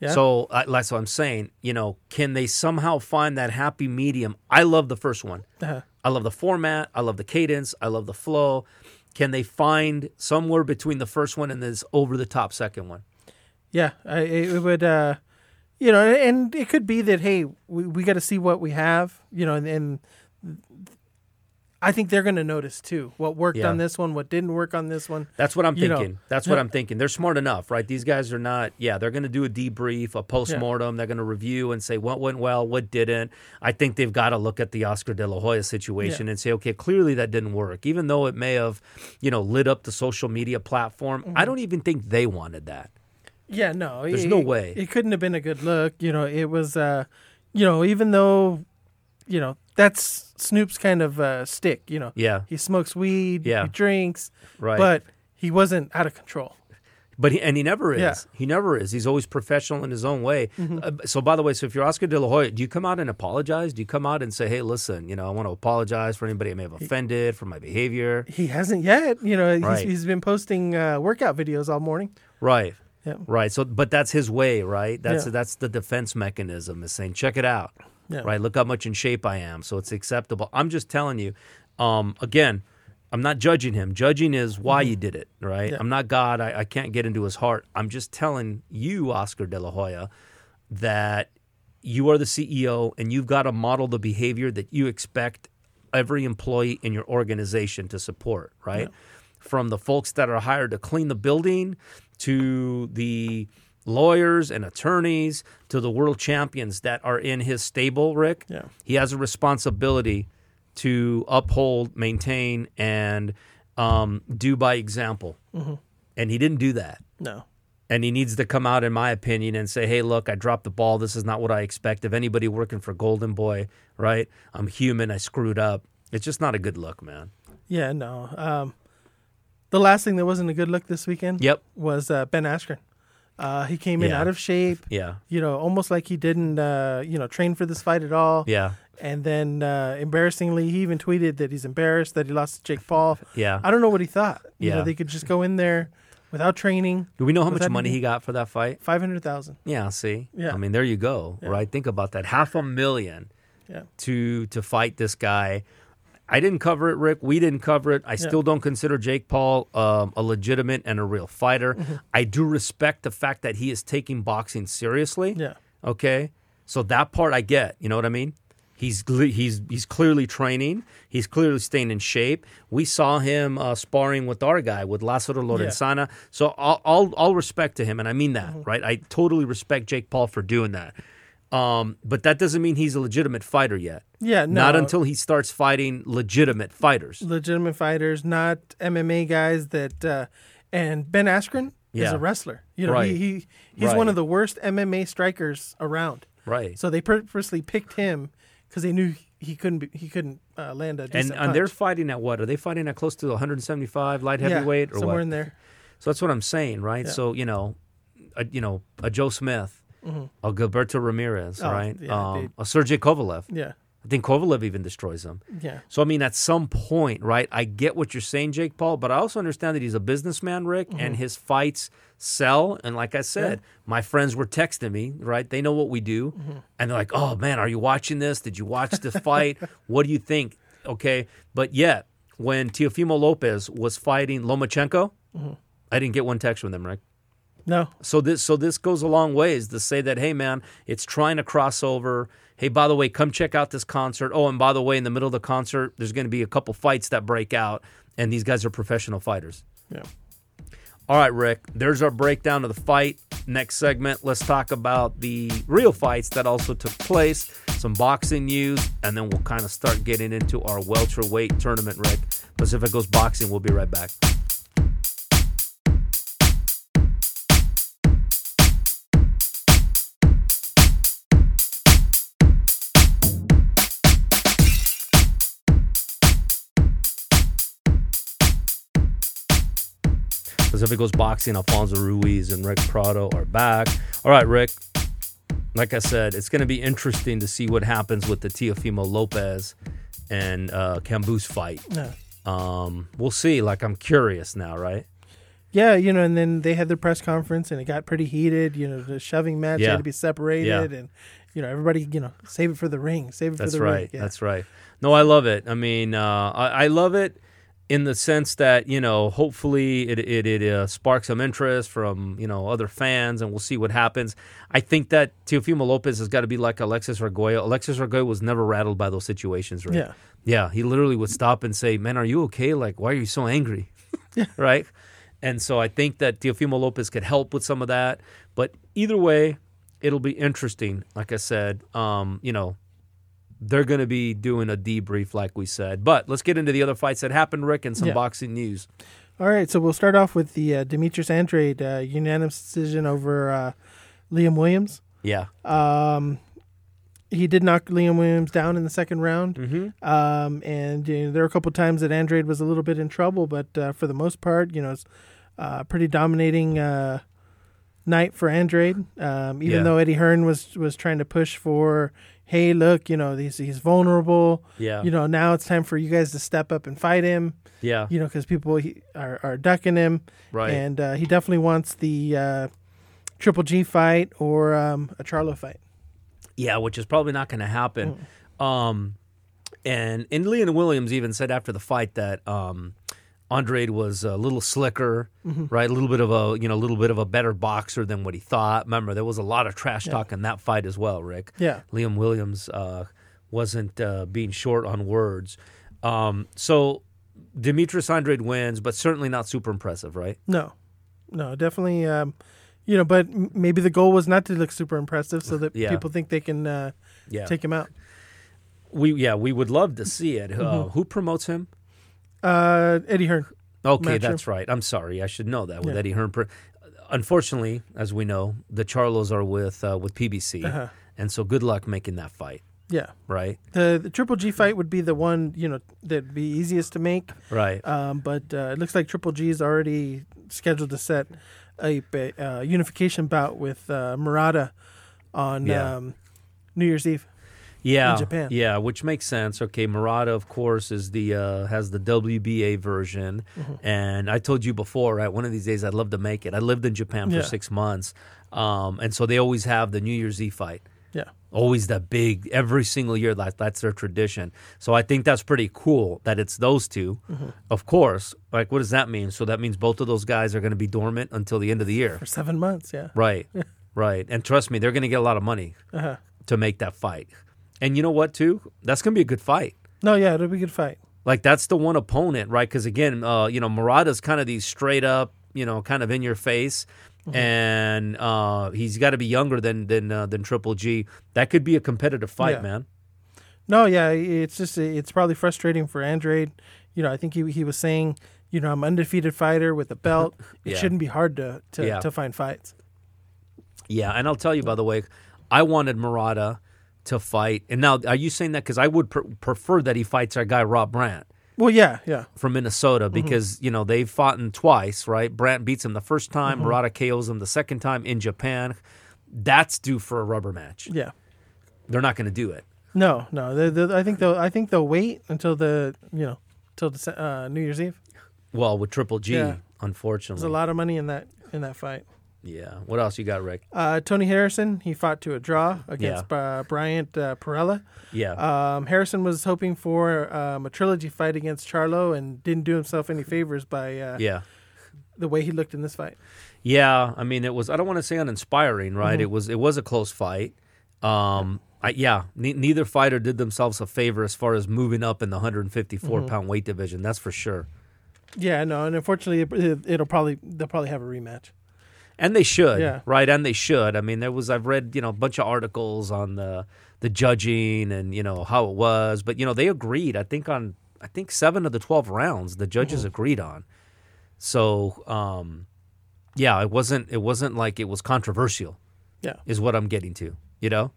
Speaker 2: Yeah.
Speaker 1: So, I like so I'm saying, you know, can they somehow find that happy medium? I love the first one.
Speaker 2: Uh-huh.
Speaker 1: I love the format. I love the cadence. I love the flow. Can they find somewhere between the first one and this over the top second one?
Speaker 2: Yeah, I, it would, uh, you know, and it could be that hey, we, we got to see what we have, you know, and, and I think they're going to notice too what worked
Speaker 1: Yeah.
Speaker 2: on this one, what didn't work on this one.
Speaker 1: That's what I'm
Speaker 2: You know,
Speaker 1: thinking. That's what. I'm thinking. They're smart enough, right? These guys are not. Yeah, they're going to do a debrief, a postmortem. They're going to review and say what went well, what didn't. I think they've got to look at the Oscar De La Hoya situation and say, okay, clearly that didn't work, even though it may have, you know, lit up the social media platform.
Speaker 2: Mm-hmm.
Speaker 1: I don't even think they wanted that.
Speaker 2: Yeah, no,
Speaker 1: There's
Speaker 2: it-
Speaker 1: no way.
Speaker 2: it couldn't have been a good look. You know, it was, uh, you know, even though, you know, that's Snoop's kind of uh, stick. You know,
Speaker 1: Yeah,
Speaker 2: he smokes weed,
Speaker 1: Yeah.
Speaker 2: he drinks,
Speaker 1: right.
Speaker 2: but he wasn't out of control.
Speaker 1: But he, and he never is.
Speaker 2: Yeah. Mm-hmm.
Speaker 1: He never is. He's always professional in his own way. Uh, so, by the way, so if you're Oscar De La Hoya, do you come out and apologize? Do you come out and say, "Hey, listen, you know, I want to apologize for anybody I may have offended for my behavior"?
Speaker 2: He hasn't yet. You know,
Speaker 1: Right.
Speaker 2: he's, he's been posting uh, workout videos all morning.
Speaker 1: Right.
Speaker 2: Yeah.
Speaker 1: Right. So, but that's his way, right? That's
Speaker 2: Yeah.
Speaker 1: that's the defense mechanism is saying, check it out.
Speaker 2: Yeah.
Speaker 1: Right. Look how much in shape I am. So it's acceptable. I'm just telling you, Um, again, I'm not judging him. Judging is why you did it, right?
Speaker 2: Yeah.
Speaker 1: I'm not God. I, I can't get into his heart. I'm just telling you, Oscar De La Hoya, that you are the CEO and you've got to model the behavior that you expect every employee in your organization to support, right? From the folks that are hired to clean the building to the lawyers and attorneys to the world champions that are in his stable, Rick.
Speaker 2: Yeah.
Speaker 1: He has a responsibility to uphold, maintain, and um, do by example. And he didn't do that
Speaker 2: No.
Speaker 1: and he needs to come out, in my opinion, and say, "Hey, look, I dropped the ball. This is not what I expect of anybody working for Golden Boy. Right? I'm human. I screwed up. It's just not a good look, man.
Speaker 2: Yeah, no. Um, the last thing that wasn't a good look this weekend
Speaker 1: Yep.
Speaker 2: was uh, Ben Askren. Uh, he came in
Speaker 1: Yeah.
Speaker 2: out of shape,
Speaker 1: Yeah.
Speaker 2: you know, almost like he didn't, uh, you know, train for this fight at all.
Speaker 1: Yeah.
Speaker 2: And then, uh, embarrassingly, he even tweeted that he's embarrassed that he lost to Jake Paul.
Speaker 1: Yeah.
Speaker 2: I don't know what he thought. You
Speaker 1: Yeah.
Speaker 2: know, they could just go in there without training,
Speaker 1: Do we know how much money he got for that fight?
Speaker 2: five hundred thousand.
Speaker 1: Yeah. See.
Speaker 2: Yeah.
Speaker 1: I mean, there you go.
Speaker 2: Yeah.
Speaker 1: Right. Think about that. Half a million
Speaker 2: Yeah.
Speaker 1: to to fight this guy. I didn't cover it, Rick. We didn't cover it. I still don't consider Jake Paul um, a legitimate and a real fighter.
Speaker 2: Mm-hmm.
Speaker 1: I do respect the fact that he is taking boxing seriously.
Speaker 2: Yeah.
Speaker 1: Okay, so that part I get. You know what I mean? He's he's he's clearly training. He's clearly staying in shape. We saw him uh, sparring with our guy with Lázaro Lorenzana. So all, all all respect to him, and I mean that, right? I totally respect Jake Paul for doing that. Um, but that doesn't mean he's a legitimate fighter yet.
Speaker 2: Yeah, no.
Speaker 1: Not until he starts fighting legitimate fighters.
Speaker 2: legitimate fighters, not MMA guys that. Uh, and Ben Askren is a wrestler. You know,
Speaker 1: Right.
Speaker 2: he, he he's
Speaker 1: Right.
Speaker 2: one of the worst MMA strikers around.
Speaker 1: Right.
Speaker 2: So they purposely picked him because they knew he couldn't be, he couldn't uh, land a
Speaker 1: And
Speaker 2: decent
Speaker 1: and they're fighting at what? Are they fighting at close to 175 light
Speaker 2: Yeah,
Speaker 1: heavyweight or
Speaker 2: somewhere
Speaker 1: what?
Speaker 2: in there.
Speaker 1: So that's what I'm saying, right?
Speaker 2: Yeah.
Speaker 1: So you know, a, you know, a Joe Smith, a Gilberto Ramirez,
Speaker 2: Mm-hmm. Oh,
Speaker 1: right?
Speaker 2: yeah,
Speaker 1: um, a Sergey Kovalev.
Speaker 2: Yeah,
Speaker 1: I think Kovalev even destroys him.
Speaker 2: yeah,
Speaker 1: So I mean, at some point, right? I get what you're saying, Jake Paul, but I also understand that he's a businessman, Rick,
Speaker 2: Mm-hmm.
Speaker 1: and his fights sell. And like I said, my friends were texting me, right? They know what we do,
Speaker 2: Mm-hmm.
Speaker 1: and they're like, "Oh man, are you watching this? Did you watch the fight? what do you think?" Okay, but yet when Teofimo Lopez was fighting Lomachenko,
Speaker 2: Mm-hmm.
Speaker 1: I didn't get one text from them, Rick.
Speaker 2: No,
Speaker 1: So this so this goes a long ways to say that hey man, it's trying to cross over. Hey, by the way, come check out this concert. Oh, and by the way, in the middle of the concert, there's going to be a couple fights that break out, and these guys are professional fighters.
Speaker 2: yeah.
Speaker 1: All right, Rick. There's our breakdown of the fight. Next segment, let's talk about the real fights that also took place, some boxing news, and then we'll kind of start getting into our welterweight tournament, Rick. Pacificos Boxing. We'll be right back. Pacificos Boxing, Alfonso Ruiz and Rick Prado are back. All right, Rick. Like I said, it's going to be interesting to see what happens with the Teofimo Lopez and uh, Kambosos fight.
Speaker 2: Yeah.
Speaker 1: Um, we'll see. Like I'm curious now, right?
Speaker 2: Yeah, you know, and then they had their press conference and it got pretty heated. You know, the shoving match
Speaker 1: Yeah.
Speaker 2: had to be separated,
Speaker 1: Yeah.
Speaker 2: and you know, everybody, you know, save it for the ring, save it
Speaker 1: That's
Speaker 2: for the
Speaker 1: right.
Speaker 2: ring. Yeah.
Speaker 1: That's right. No, I love it. I mean, uh, I, I love it in the sense that you know, hopefully, it it, it uh, sparks some interest from you know other fans, and we'll see what happens. I think that Teofimo Lopez has got to be like Alexis Arguello. Alexis Arguello was never rattled by those situations, right?
Speaker 2: Yeah.
Speaker 1: Yeah, he literally would stop and say, "Man, are you okay? Like, why are you so angry?" right? And so I think that Teofimo Lopez could help with some of that. But either way, it'll be interesting. Like I said, um, you know, they're going to be doing a debrief, like we said. But let's get into the other fights that happened, Rick, and some
Speaker 2: Yeah.
Speaker 1: boxing news.
Speaker 2: All right, so we'll start off with the uh, Demetrius Andrade uh, unanimous decision over uh, Liam Williams.
Speaker 1: Yeah.
Speaker 2: Um, he did knock Liam Williams down in the second round.
Speaker 1: Mm-hmm.
Speaker 2: Um, and you know, there were a couple times that Andrade was a little bit in trouble, but uh, for the most part, you know, it's uh, pretty dominating uh, night for Andrade. Um, even
Speaker 1: Yeah.
Speaker 2: though Eddie Hearn was was trying to push for, hey, look, you know, he's he's vulnerable.
Speaker 1: Yeah.
Speaker 2: You know, now it's time for you guys to step up and fight him.
Speaker 1: yeah.
Speaker 2: You know, because people he, are are ducking him,
Speaker 1: Right.
Speaker 2: and uh, he definitely wants the uh, Triple G fight or um, a Charlo fight.
Speaker 1: Yeah, which is probably not going to happen.
Speaker 2: Mm.
Speaker 1: Um, And and Liam Williams even said after the fight that um, Andrade was a little slicker, right? A little bit of a you know a little bit of a better boxer than what he thought. Remember, there was a lot of trash talk in that fight as well, Rick.
Speaker 2: Yeah.
Speaker 1: Liam Williams uh, wasn't uh, being short on words. Um, so Demetrius Andrade wins, but certainly not super impressive, right?
Speaker 2: No, no, definitely. Um, you know, but m- maybe the goal was not to look super impressive, so that
Speaker 1: Yeah.
Speaker 2: people think they can uh,
Speaker 1: Yeah.
Speaker 2: take him out.
Speaker 1: we yeah we would love to see it. Uh, who promotes him?
Speaker 2: Uh, Eddie Hearn.
Speaker 1: Okay, that's right. I'm sorry, I should know that with
Speaker 2: Yeah.
Speaker 1: Eddie Hearn. Unfortunately, as we know, the Charlos are with uh, with PBC,
Speaker 2: Uh-huh.
Speaker 1: and so good luck making that fight.
Speaker 2: Yeah,
Speaker 1: Right,
Speaker 2: the the Triple G fight would be the one you know that'd be easiest to make.
Speaker 1: right.
Speaker 2: Um, but uh, it looks like Triple G is already scheduled to set a, ba- uh, unification bout with uh, Murata on
Speaker 1: Yeah.
Speaker 2: um, New Year's Eve.
Speaker 1: Yeah,
Speaker 2: in Japan.
Speaker 1: yeah, which makes sense. Okay, Murata, of course, is the uh, has the WBA version,
Speaker 2: Mm-hmm.
Speaker 1: and I told you before, right? One of these days, I'd love to make it. I lived in Japan for
Speaker 2: Yeah.
Speaker 1: six months, um, and so they always have the New Year's Eve fight.
Speaker 2: Yeah,
Speaker 1: Always that big every single year. That that's their tradition. So I think that's pretty cool that it's those 2
Speaker 2: Mm-hmm.
Speaker 1: Of course, like what does that mean? So that means both of those guys are going to be dormant until the end of the year,
Speaker 2: for seven months. Yeah.
Speaker 1: right? right. And trust me, they're going to get a lot of money
Speaker 2: Uh-huh.
Speaker 1: to make that fight. And you know what? Too, that's going to be a good fight.
Speaker 2: No, yeah, it'll be a good fight.
Speaker 1: Like that's the one opponent, right? Because again, uh, you know, Murata's kind of these straight up, you know, kind of in your face, and uh, he's got to be younger than than uh, than Triple G. That could be a competitive fight,
Speaker 2: Yeah.
Speaker 1: man.
Speaker 2: No, yeah, it's just it's probably frustrating for Andrade. You know, I think he he was saying, you know, I'm undefeated fighter with a belt. It shouldn't be hard to to,
Speaker 1: Yeah.
Speaker 2: to find fights.
Speaker 1: Yeah, and I'll tell you by the way, I wanted Murata to fight. And now, are you saying that because I would pr- prefer that he fights our guy Rob Brandt
Speaker 2: Well, yeah, yeah,
Speaker 1: from Minnesota
Speaker 2: Mm-hmm.
Speaker 1: because you know they've fought him twice, right? Brandt beats him the first time,
Speaker 2: Mm-hmm.
Speaker 1: Murata KOs him the second time in Japan. That's due for a rubber match.
Speaker 2: yeah.
Speaker 1: They're not going to do it.
Speaker 2: No, no. they they I think they'll I think they'll wait until the you know till the uh, New Year's Eve.
Speaker 1: Well, with Triple G,
Speaker 2: Yeah.
Speaker 1: unfortunately.
Speaker 2: There's a lot of money in that in that fight.
Speaker 1: Yeah. What else you got, Rick?
Speaker 2: Uh, Tony Harrison, he fought to a draw against uh, Bryant uh, Perrella.
Speaker 1: Yeah.
Speaker 2: Um, Harrison was hoping for um, a trilogy fight against Charlo and didn't do himself any favors by uh,
Speaker 1: yeah.
Speaker 2: the way he looked in this fight.
Speaker 1: Yeah. I mean, it was. I don't want to say uninspiring, right?
Speaker 2: Mm-hmm.
Speaker 1: It was. It was a close fight. Um. I, yeah. Ne- neither fighter did themselves a favor as far as moving up in the 154
Speaker 2: Mm-hmm.
Speaker 1: pound weight division. That's for sure.
Speaker 2: Yeah, no, and unfortunately, it, it'll probably they'll probably have a rematch.
Speaker 1: And they should,
Speaker 2: Yeah.
Speaker 1: right? And they should. I mean, there was I've read you know a bunch of articles on the the judging and you know how it was, but you know they agreed. I think on I think seven of the twelve rounds the judges
Speaker 2: Mm-hmm.
Speaker 1: agreed on. So um, yeah, it wasn't it wasn't like it was controversial.
Speaker 2: Yeah.
Speaker 1: is what I'm getting to. You know,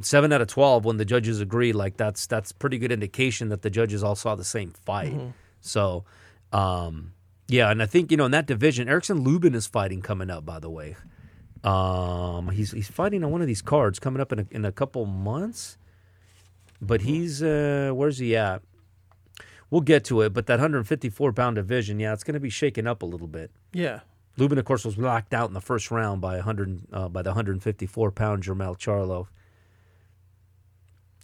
Speaker 1: seven out of twelve when the judges agree, like that's that's pretty good indication that the judges all saw the same fight. So, um, yeah, and I think you know in that division, Erickson Lubin is fighting coming up. By the way, um, he's he's fighting on one of these cards coming up in a, in a couple months. But he's uh, where's he at? We'll get to it, but that 154 pound division, yeah, it's going to be shaken up a little bit.
Speaker 2: Yeah,
Speaker 1: Lubin, of course, was knocked out in the first round by 100 uh, by the 154 pound Jermel Charlo.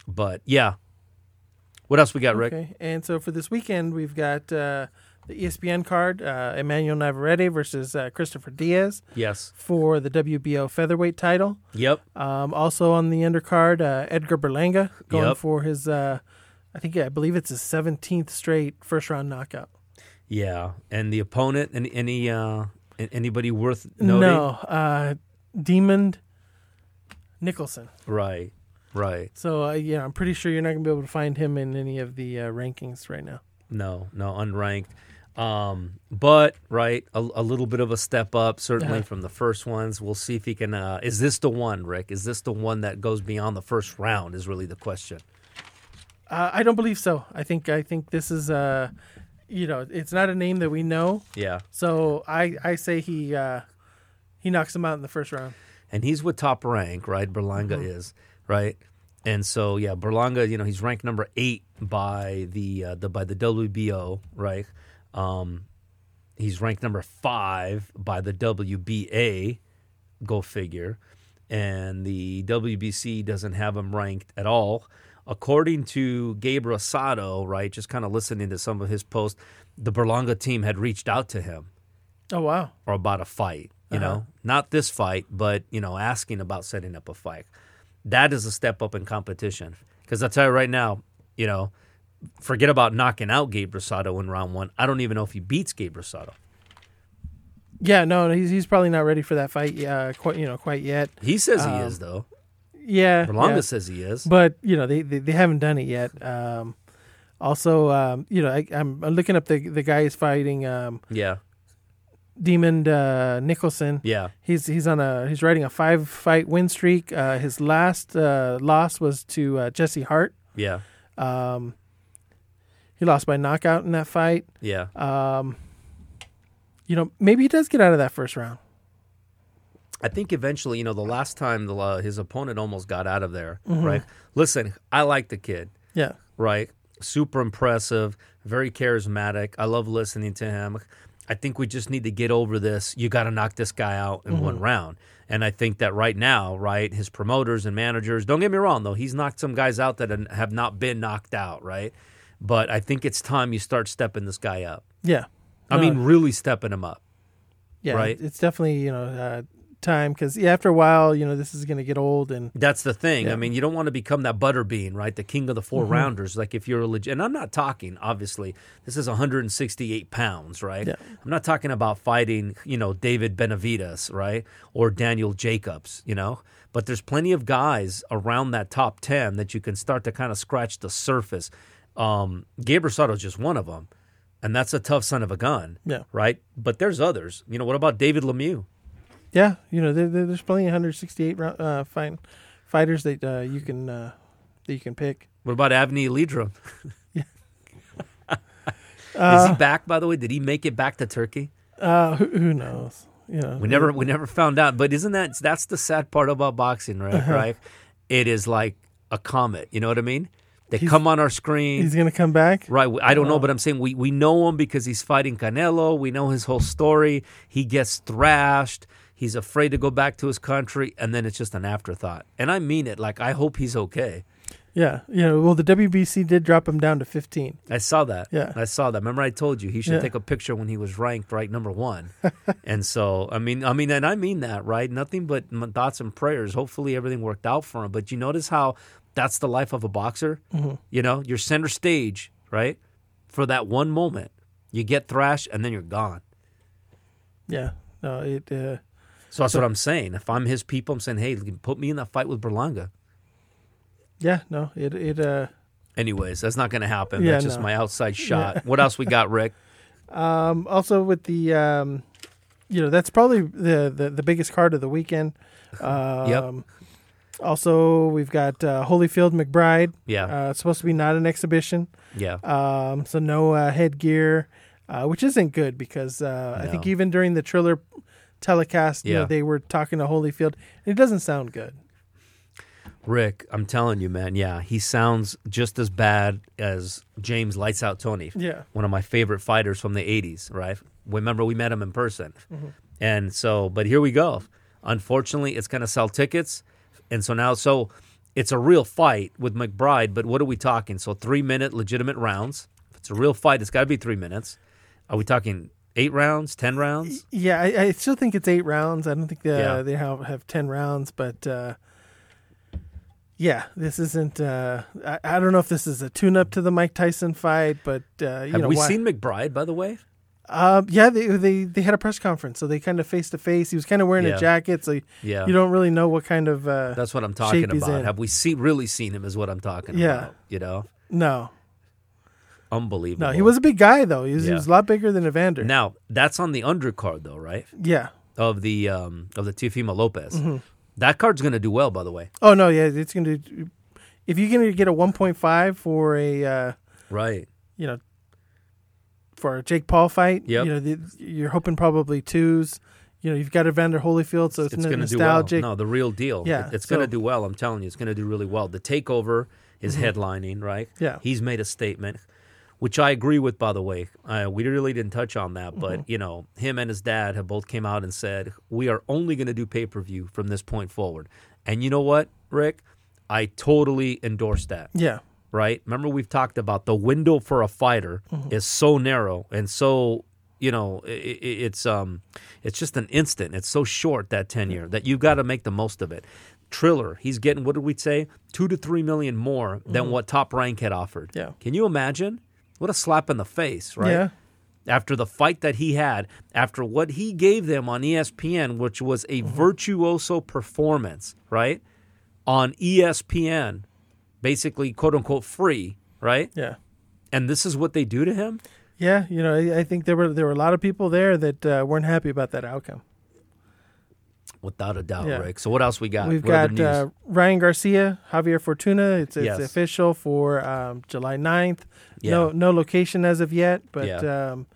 Speaker 1: But yeah, what else we got, Rick?
Speaker 2: okay. And so for this weekend, we've got uh, the ESPN card: uh, Emmanuel Navarrete versus uh, Christopher Diaz
Speaker 1: Yes.
Speaker 2: for the WBO featherweight title.
Speaker 1: Yep.
Speaker 2: Um, also on the undercard, uh, Edgar Berlanga going
Speaker 1: Yep.
Speaker 2: for his, uh, I think I believe it's his seventeenth straight first round knockout.
Speaker 1: Yeah, and the opponent, any any uh, anybody worth noting?
Speaker 2: No, uh, Demond Nicholson.
Speaker 1: Right. Right.
Speaker 2: So uh, yeah, I'm pretty sure you're not gonna be able to find him in any of the uh, rankings right now.
Speaker 1: No. No. Unranked. Um, but right, a, a little bit of a step up, certainly
Speaker 2: Uh-huh.
Speaker 1: from the first ones. We'll see if he can. Uh, is this the one, Rick? Is this the one that goes beyond the first round? Is really the question.
Speaker 2: Uh, I don't believe so. I think I think this is uh, you know, it's not a name that we know.
Speaker 1: Yeah.
Speaker 2: So I I say he uh, he knocks him out in the first round.
Speaker 1: and he's with top rank, right? Berlanga is right, and so yeah, Berlanga, you know, he's ranked number eight by the uh, the by the WBO, right? Um, he's ranked number five by the WBA. Go figure, and the WBC doesn't have him ranked at all. according to Gabe Rosado, right, just kind of listening to some of his posts, the Berlanga team had reached out to him
Speaker 2: Oh wow.
Speaker 1: or about a fight. You
Speaker 2: Uh-huh.
Speaker 1: know, not this fight, but you know, asking about setting up a fight. That is a step up in competition. Because I'll tell you right now, you know, forget about knocking out Gabe Rosado in round one. I don't even know if he beats Gabe Rosado.
Speaker 2: Yeah, no, he's he's probably not ready for that fight. Yeah, quite you know quite yet.
Speaker 1: He says he
Speaker 2: Um,
Speaker 1: is though.
Speaker 2: Yeah,
Speaker 1: Berlanga
Speaker 2: yeah.
Speaker 1: says he is.
Speaker 2: but you know they they, they haven't done it yet. Um, also, um, you know I, I'm, I'm looking up the the guy who's fighting um,
Speaker 1: Yeah,
Speaker 2: Demond uh, Nicholson.
Speaker 1: yeah,
Speaker 2: He's he's on a he's riding a five fight win streak. Uh, his last uh, loss was to uh, Jesse Hart.
Speaker 1: yeah,
Speaker 2: Um, he lost by knockout in that fight.
Speaker 1: yeah.
Speaker 2: Um, you know maybe he does get out of that first round.
Speaker 1: I think eventually, you know, the last time the, uh, his opponent almost got out of there,
Speaker 2: Mm-hmm.
Speaker 1: right? Listen, I like the kid.
Speaker 2: Yeah,
Speaker 1: right? Super impressive, very charismatic. I love listening to him. I think we just need to get over this. You got to knock this guy out in one round. And I think that right now, right, his promoters and managers, don't get me wrong, though, he's knocked some guys out that have not been knocked out, right? But I think it's time you start stepping this guy up.
Speaker 2: yeah.
Speaker 1: I
Speaker 2: No,
Speaker 1: mean, really stepping him up.
Speaker 2: yeah,
Speaker 1: right.
Speaker 2: It's definitely you know uh, time because yeah, after a while, you know this is going to get old and
Speaker 1: That's the thing. I mean, you don't want to become that butterbean, right? The king of the 4
Speaker 2: Mm-hmm.
Speaker 1: rounders. Like if you're a legit, and I'm not talking, obviously, this is 168 pounds, right?
Speaker 2: Yeah.
Speaker 1: I'm not talking about fighting, you know, David Benavidez, right? Or Daniel Jacobs, you know? But there's plenty of guys around that top 10 that you can start to kind of scratch the surface. Um, Gabe Rosado is just one of them. And that's a tough son of a gun,
Speaker 2: yeah,
Speaker 1: right? But there's others. You know, what about David Lemieux?
Speaker 2: yeah. You know there, there- there's plenty of 168 round, uh, fight, fighters that uh, you can uh, that you can pick.
Speaker 1: What about Avni Yildirim? Is
Speaker 2: Uh,
Speaker 1: he back? By the way, did he make it back to Turkey?
Speaker 2: uh, who, who knows? You know,
Speaker 1: We never, we never found out. But isn't that that's the sad part about boxing, right?
Speaker 2: Uh-huh.
Speaker 1: Right? It is like a comet. You know what I mean? They
Speaker 2: He's-
Speaker 1: come on our screen.
Speaker 2: he's going to come back.
Speaker 1: Right. I don't know,
Speaker 2: Oh.
Speaker 1: but I'm saying we, we know him because he's fighting Canelo. We know his whole story. He gets thrashed. He's afraid to go back to his country, and then it's just an afterthought. And I mean it. Like I hope he's okay.
Speaker 2: Yeah, you know. Well, the WBC did drop him down to 15.
Speaker 1: I saw that.
Speaker 2: Yeah.
Speaker 1: I saw that. Remember, I told you he should
Speaker 2: Yeah.
Speaker 1: take a picture when he was ranked right number one. and so, I mean, I mean, and I mean that, right? Nothing but thoughts and prayers. Hopefully, everything worked out for him. But you notice how that's the life of a boxer.
Speaker 2: Mm-hmm.
Speaker 1: You know, you're center stage, right? For that one moment, you get thrashed, and then you're gone.
Speaker 2: Yeah, no, it. Uh,
Speaker 1: So that's what I'm saying. If I'm his people, I'm saying, hey, put me in that fight with Berlanga.
Speaker 2: yeah, no, it. It. Uh,
Speaker 1: Anyways, that's not going to happen.
Speaker 2: Yeah,
Speaker 1: that's just
Speaker 2: no.
Speaker 1: my outside shot. What else we got, Rick?
Speaker 2: Um, also with the, um, you know, that's probably the, the, the biggest card of the weekend. Um, Also, we've got uh, Holyfield McBride.
Speaker 1: Yeah,
Speaker 2: Uh, it's supposed to be not an exhibition,
Speaker 1: yeah,
Speaker 2: um, so no uh, headgear, uh, which isn't good because uh, I think even during the Triller telecast, you
Speaker 1: Yeah.
Speaker 2: know, they were talking to Holyfield. and It doesn't sound good.
Speaker 1: Rick, I'm telling you, man. Yeah, he sounds just as bad as James Lights Out Toney,
Speaker 2: Yeah.
Speaker 1: one of my favorite fighters from the '80s. Right? Remember, we met him in person, and so. But here we go. Unfortunately, it's going to sell tickets, and so now, so it's a real fight with McBride. But what are we talking? So three minute legitimate rounds. If it's a real fight, it's got to be three minutes. Are we talking eight rounds, ten rounds?
Speaker 2: Yeah, I, I still think it's eight rounds. I don't think the,
Speaker 1: Yeah.
Speaker 2: they have, have ten rounds, but uh, yeah, this isn't. Uh, I, I don't know if this is a tune-up to the Mike Tyson fight, but uh, you
Speaker 1: Have
Speaker 2: know,
Speaker 1: we
Speaker 2: why-
Speaker 1: seen McBride, by the way?
Speaker 2: Um, yeah, they, they they had a press conference, so they kind of face to face. He was kind of wearing
Speaker 1: Yeah.
Speaker 2: a jacket, so
Speaker 1: Yeah,
Speaker 2: you don't really know what kind of. Uh,
Speaker 1: that's what I'm talking about. Have we see really seen him? Is what I'm talking
Speaker 2: Yeah.
Speaker 1: about. You know,
Speaker 2: no,
Speaker 1: unbelievable.
Speaker 2: no, he was a big guy though. He was, he was a lot bigger than Evander.
Speaker 1: Now that's on the undercard though, right?
Speaker 2: Yeah.
Speaker 1: Of the um of the Teofimo Lopez.
Speaker 2: Mm-hmm.
Speaker 1: That card's gonna do well, by the way.
Speaker 2: Oh no, yeah, it's gonna. If you're gonna get a 1.5 for a, uh,
Speaker 1: Right.
Speaker 2: you know, for a Jake Paul fight,
Speaker 1: Yep.
Speaker 2: you know, the, you're hoping probably twos. You know, you've got Evander Holyfield, so it's,
Speaker 1: It's gonna do well. No, the real deal.
Speaker 2: Yeah,
Speaker 1: It- It's gonna do well. I'm telling you, it's gonna do really well. The takeover is headlining, right?
Speaker 2: Yeah.
Speaker 1: He's made a statement. Which I agree with, by the way. Uh, we really didn't touch on that, but you know, him and his dad have both came out and said we are only going to do pay per view from this point forward. And you know what, Rick? I totally endorse that.
Speaker 2: Yeah.
Speaker 1: Right? Remember we've talked about the window for a fighter mm-hmm. is so narrow and so you know i i it's um it's just an instant. It's so short that tenure that you've got to make the most of it. Triller, he's getting what did we say? Two to three million more than mm-hmm. what Top Rank had offered.
Speaker 2: Yeah.
Speaker 1: Can you imagine? What a slap in the face, right?
Speaker 2: Yeah.
Speaker 1: after the fight that he had, after what he gave them on ESPN, which was a mm-hmm. virtuoso performance, right? On ESPN, basically, quote unquote, free, right?
Speaker 2: Yeah.
Speaker 1: And this is what they do to him?
Speaker 2: Yeah, you know, I, I think there were there were a lot of people there that uh, weren't happy about that outcome.
Speaker 1: Without a doubt,
Speaker 2: Yeah.
Speaker 1: Rick. So, what else we got?
Speaker 2: We've
Speaker 1: What
Speaker 2: got uh, Ryan Garcia, Javier Fortuna. It's it's
Speaker 1: Yes.
Speaker 2: official for um, July 9th.
Speaker 1: Yeah.
Speaker 2: No no location as of yet, but
Speaker 1: Yeah.
Speaker 2: um,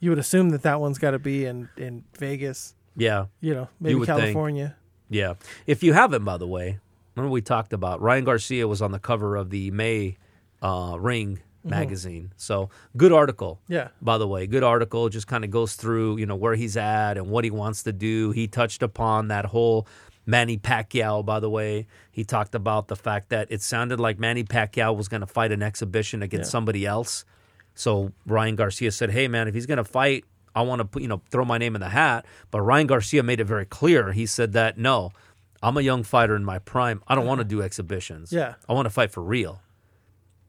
Speaker 2: you would assume that that one's got to be in in Vegas.
Speaker 1: yeah,
Speaker 2: You know, maybe
Speaker 1: think.
Speaker 2: California.
Speaker 1: yeah. If you haven't, by the way, remember we talked about Ryan Garcia was on the cover of the May uh, Ring magazine. So, good article.
Speaker 2: Yeah.
Speaker 1: by the way. Good article. Just kind of goes through, you know, where he's at and what he wants to do. He touched upon that whole Manny Pacquiao, by the way. He talked about the fact that it sounded like Manny Pacquiao was going to fight an exhibition against
Speaker 2: Yeah.
Speaker 1: somebody else. So Ryan Garcia said, "Hey, man, if he's going to fight, I want to put, you know, throw my name in the hat." But Ryan Garcia made it very clear. He said that no, I'm a young fighter in my prime. I don't want to do exhibitions.
Speaker 2: Yeah.
Speaker 1: I want to fight for real.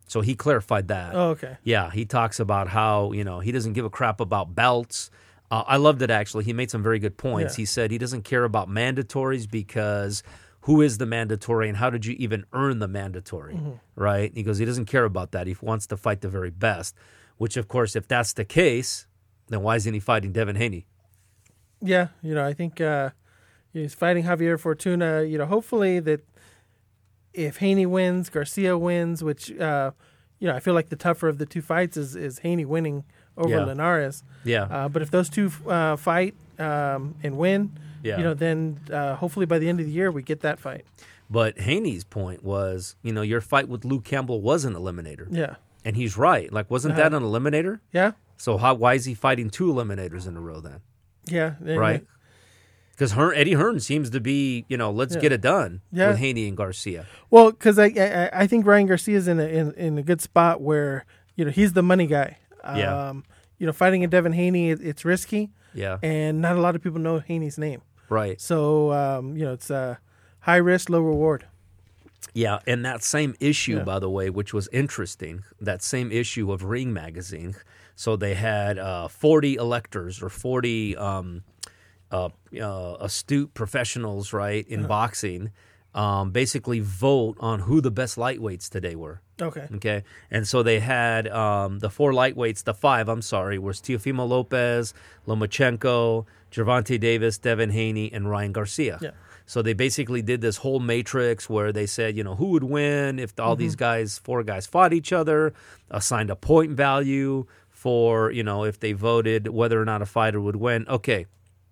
Speaker 1: So he clarified that.
Speaker 2: Oh, okay.
Speaker 1: Yeah, he talks about how you know he doesn't give a crap about belts. Uh, I loved it actually. He made some very good points.
Speaker 2: Yeah.
Speaker 1: He said he doesn't care about mandatories because who is the mandatory and how did you even earn the mandatory,
Speaker 2: Mm-hmm.
Speaker 1: right? He goes he doesn't care about that. He wants to fight the very best. Which of course, if that's the case, then why isn't he fighting Devin Haney?
Speaker 2: Yeah, you know, I think uh, he's fighting Javier Fortuna. You know, hopefully that if Haney wins, Garcia wins, which uh, you know, I feel like the tougher of the two fights is is Haney winning over
Speaker 1: Yeah.
Speaker 2: Linares.
Speaker 1: Yeah,
Speaker 2: Uh, but if those two uh, fight um, and win,
Speaker 1: Yeah.
Speaker 2: you know, then uh, hopefully by the end of the year we get that fight.
Speaker 1: but Haney's point was, you know, your fight with Luke Campbell was an eliminator,
Speaker 2: Yeah,
Speaker 1: and he's right. Like, wasn't
Speaker 2: Uh-huh.
Speaker 1: that an eliminator?
Speaker 2: yeah,
Speaker 1: So how why is he fighting two eliminators in a row then?
Speaker 2: yeah.
Speaker 1: Right? Because Hearn, Eddie Hearn seems to be, you know, let's
Speaker 2: Yeah.
Speaker 1: get it done
Speaker 2: Yeah.
Speaker 1: with Haney and Garcia.
Speaker 2: Well, because I, I I think Ryan Garcia's in a in, in a good spot where you know he's the money guy. Um,
Speaker 1: Yeah.
Speaker 2: You know, fighting a Devin Haney, it, it's risky,
Speaker 1: Yeah,
Speaker 2: and not a lot of people know Haney's name.
Speaker 1: right.
Speaker 2: So um, you know, it's uh, high risk, low reward.
Speaker 1: Yeah, and that same issue,
Speaker 2: Yeah.
Speaker 1: by the way, which was interesting, that same issue of Ring Magazine. So they had uh, 40 electors or 40 um, uh, uh, astute professionals, right, in boxing, um, basically vote on who the best lightweights today were.
Speaker 2: Okay.
Speaker 1: Okay. And so they had um, the four lightweights, the five, I'm sorry, was Teofimo Lopez, Lomachenko, Gervonta Davis, Devin Haney, and Ryan Garcia.
Speaker 2: Yeah.
Speaker 1: So they basically did this whole matrix where they said, you know, who would win if all these guys, four guys, fought each other, assigned a point value for, you know, if they voted whether or not a fighter would win. Okay,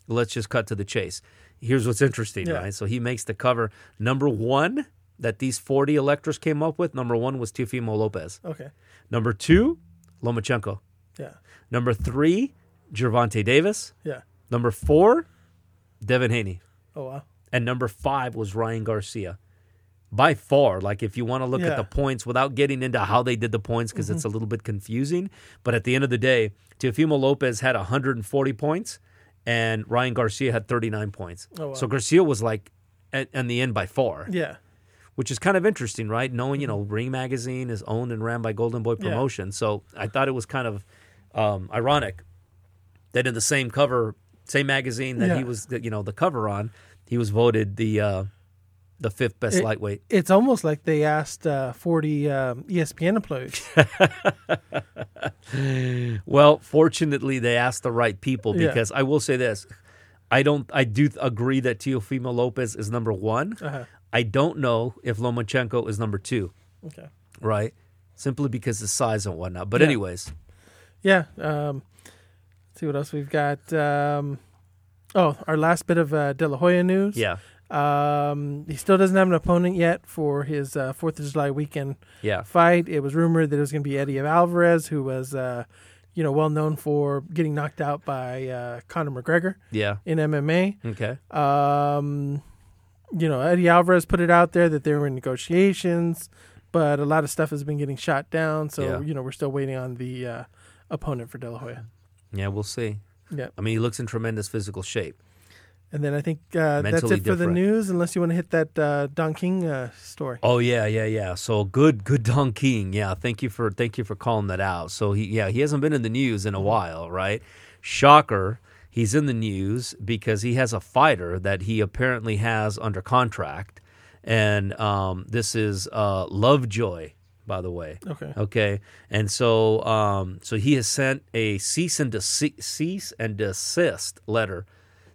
Speaker 1: let's just cut to the chase. Here's what's interesting,
Speaker 2: Yeah.
Speaker 1: right? So he makes the cover. Number one that these 40 electors came up with, number one was Teofimo Lopez.
Speaker 2: Okay.
Speaker 1: Number two, Lomachenko.
Speaker 2: Yeah.
Speaker 1: Number three, Gervonta Davis.
Speaker 2: Yeah.
Speaker 1: Number four, Devin Haney.
Speaker 2: Oh wow.
Speaker 1: And number five was Ryan Garcia. By far, like if you want to look
Speaker 2: Yeah.
Speaker 1: at the points without getting into how they did the points, because it's mm-hmm. a little bit confusing. But at the end of the day, Teofimo Lopez had 140 points and Ryan Garcia had 39 points.
Speaker 2: Oh, wow.
Speaker 1: So Garcia was like at, in the end by far
Speaker 2: Yeah.
Speaker 1: which is kind of interesting, right? Knowing, you know, Ring Magazine is owned and ran by Golden Boy
Speaker 2: Yeah.
Speaker 1: Promotion. So I thought it was kind of um, ironic that in the same cover, same magazine that he was, you know, the cover on, he was voted the uh, the fifth best
Speaker 2: It-
Speaker 1: lightweight.
Speaker 2: It's almost like they asked uh, 40 um, ESPN employees.
Speaker 1: Well, fortunately, they asked the right people
Speaker 2: Yeah.
Speaker 1: because I will say this. I don't. I do agree that Teofimo Lopez is number one.
Speaker 2: Uh-huh.
Speaker 1: I don't know if Lomachenko is number two.
Speaker 2: Okay.
Speaker 1: Right, simply because of size and whatnot. But
Speaker 2: Yeah.
Speaker 1: anyways,
Speaker 2: Yeah. Um, let's see what else we've got. Um, oh, our last bit of uh, De La Hoya news.
Speaker 1: yeah,
Speaker 2: Um, he still doesn't have an opponent yet for his uh, Fourth of July weekend
Speaker 1: yeah,
Speaker 2: fight. It was rumored that it was going to be Eddie Alvarez, who was, uh, you know, well known for getting knocked out by uh, Conor McGregor
Speaker 1: yeah.
Speaker 2: in MMA.
Speaker 1: Okay.
Speaker 2: Um, you know, Eddie Alvarez put it out there that they were in negotiations, but a lot of stuff has been getting shot down. So
Speaker 1: Yeah.
Speaker 2: you know, we're still waiting on the uh, opponent for De La Hoya.
Speaker 1: Yeah, we'll see.
Speaker 2: Yeah.
Speaker 1: I mean, he looks in tremendous physical shape.
Speaker 2: And then I think uh, that's it for the news, unless you want to hit that uh, Don King uh, story.
Speaker 1: Oh yeah, yeah, yeah. So good, good Don King. Yeah, thank you for thank you for calling that out. So he yeah he hasn't been in the news in a while, right? Shocker. He's in the news because he has a fighter that he apparently has under contract, and um, this is uh, Lovejoy, by the way.
Speaker 2: Okay.
Speaker 1: Okay, and so um, so he has sent a cease and cease and desist letter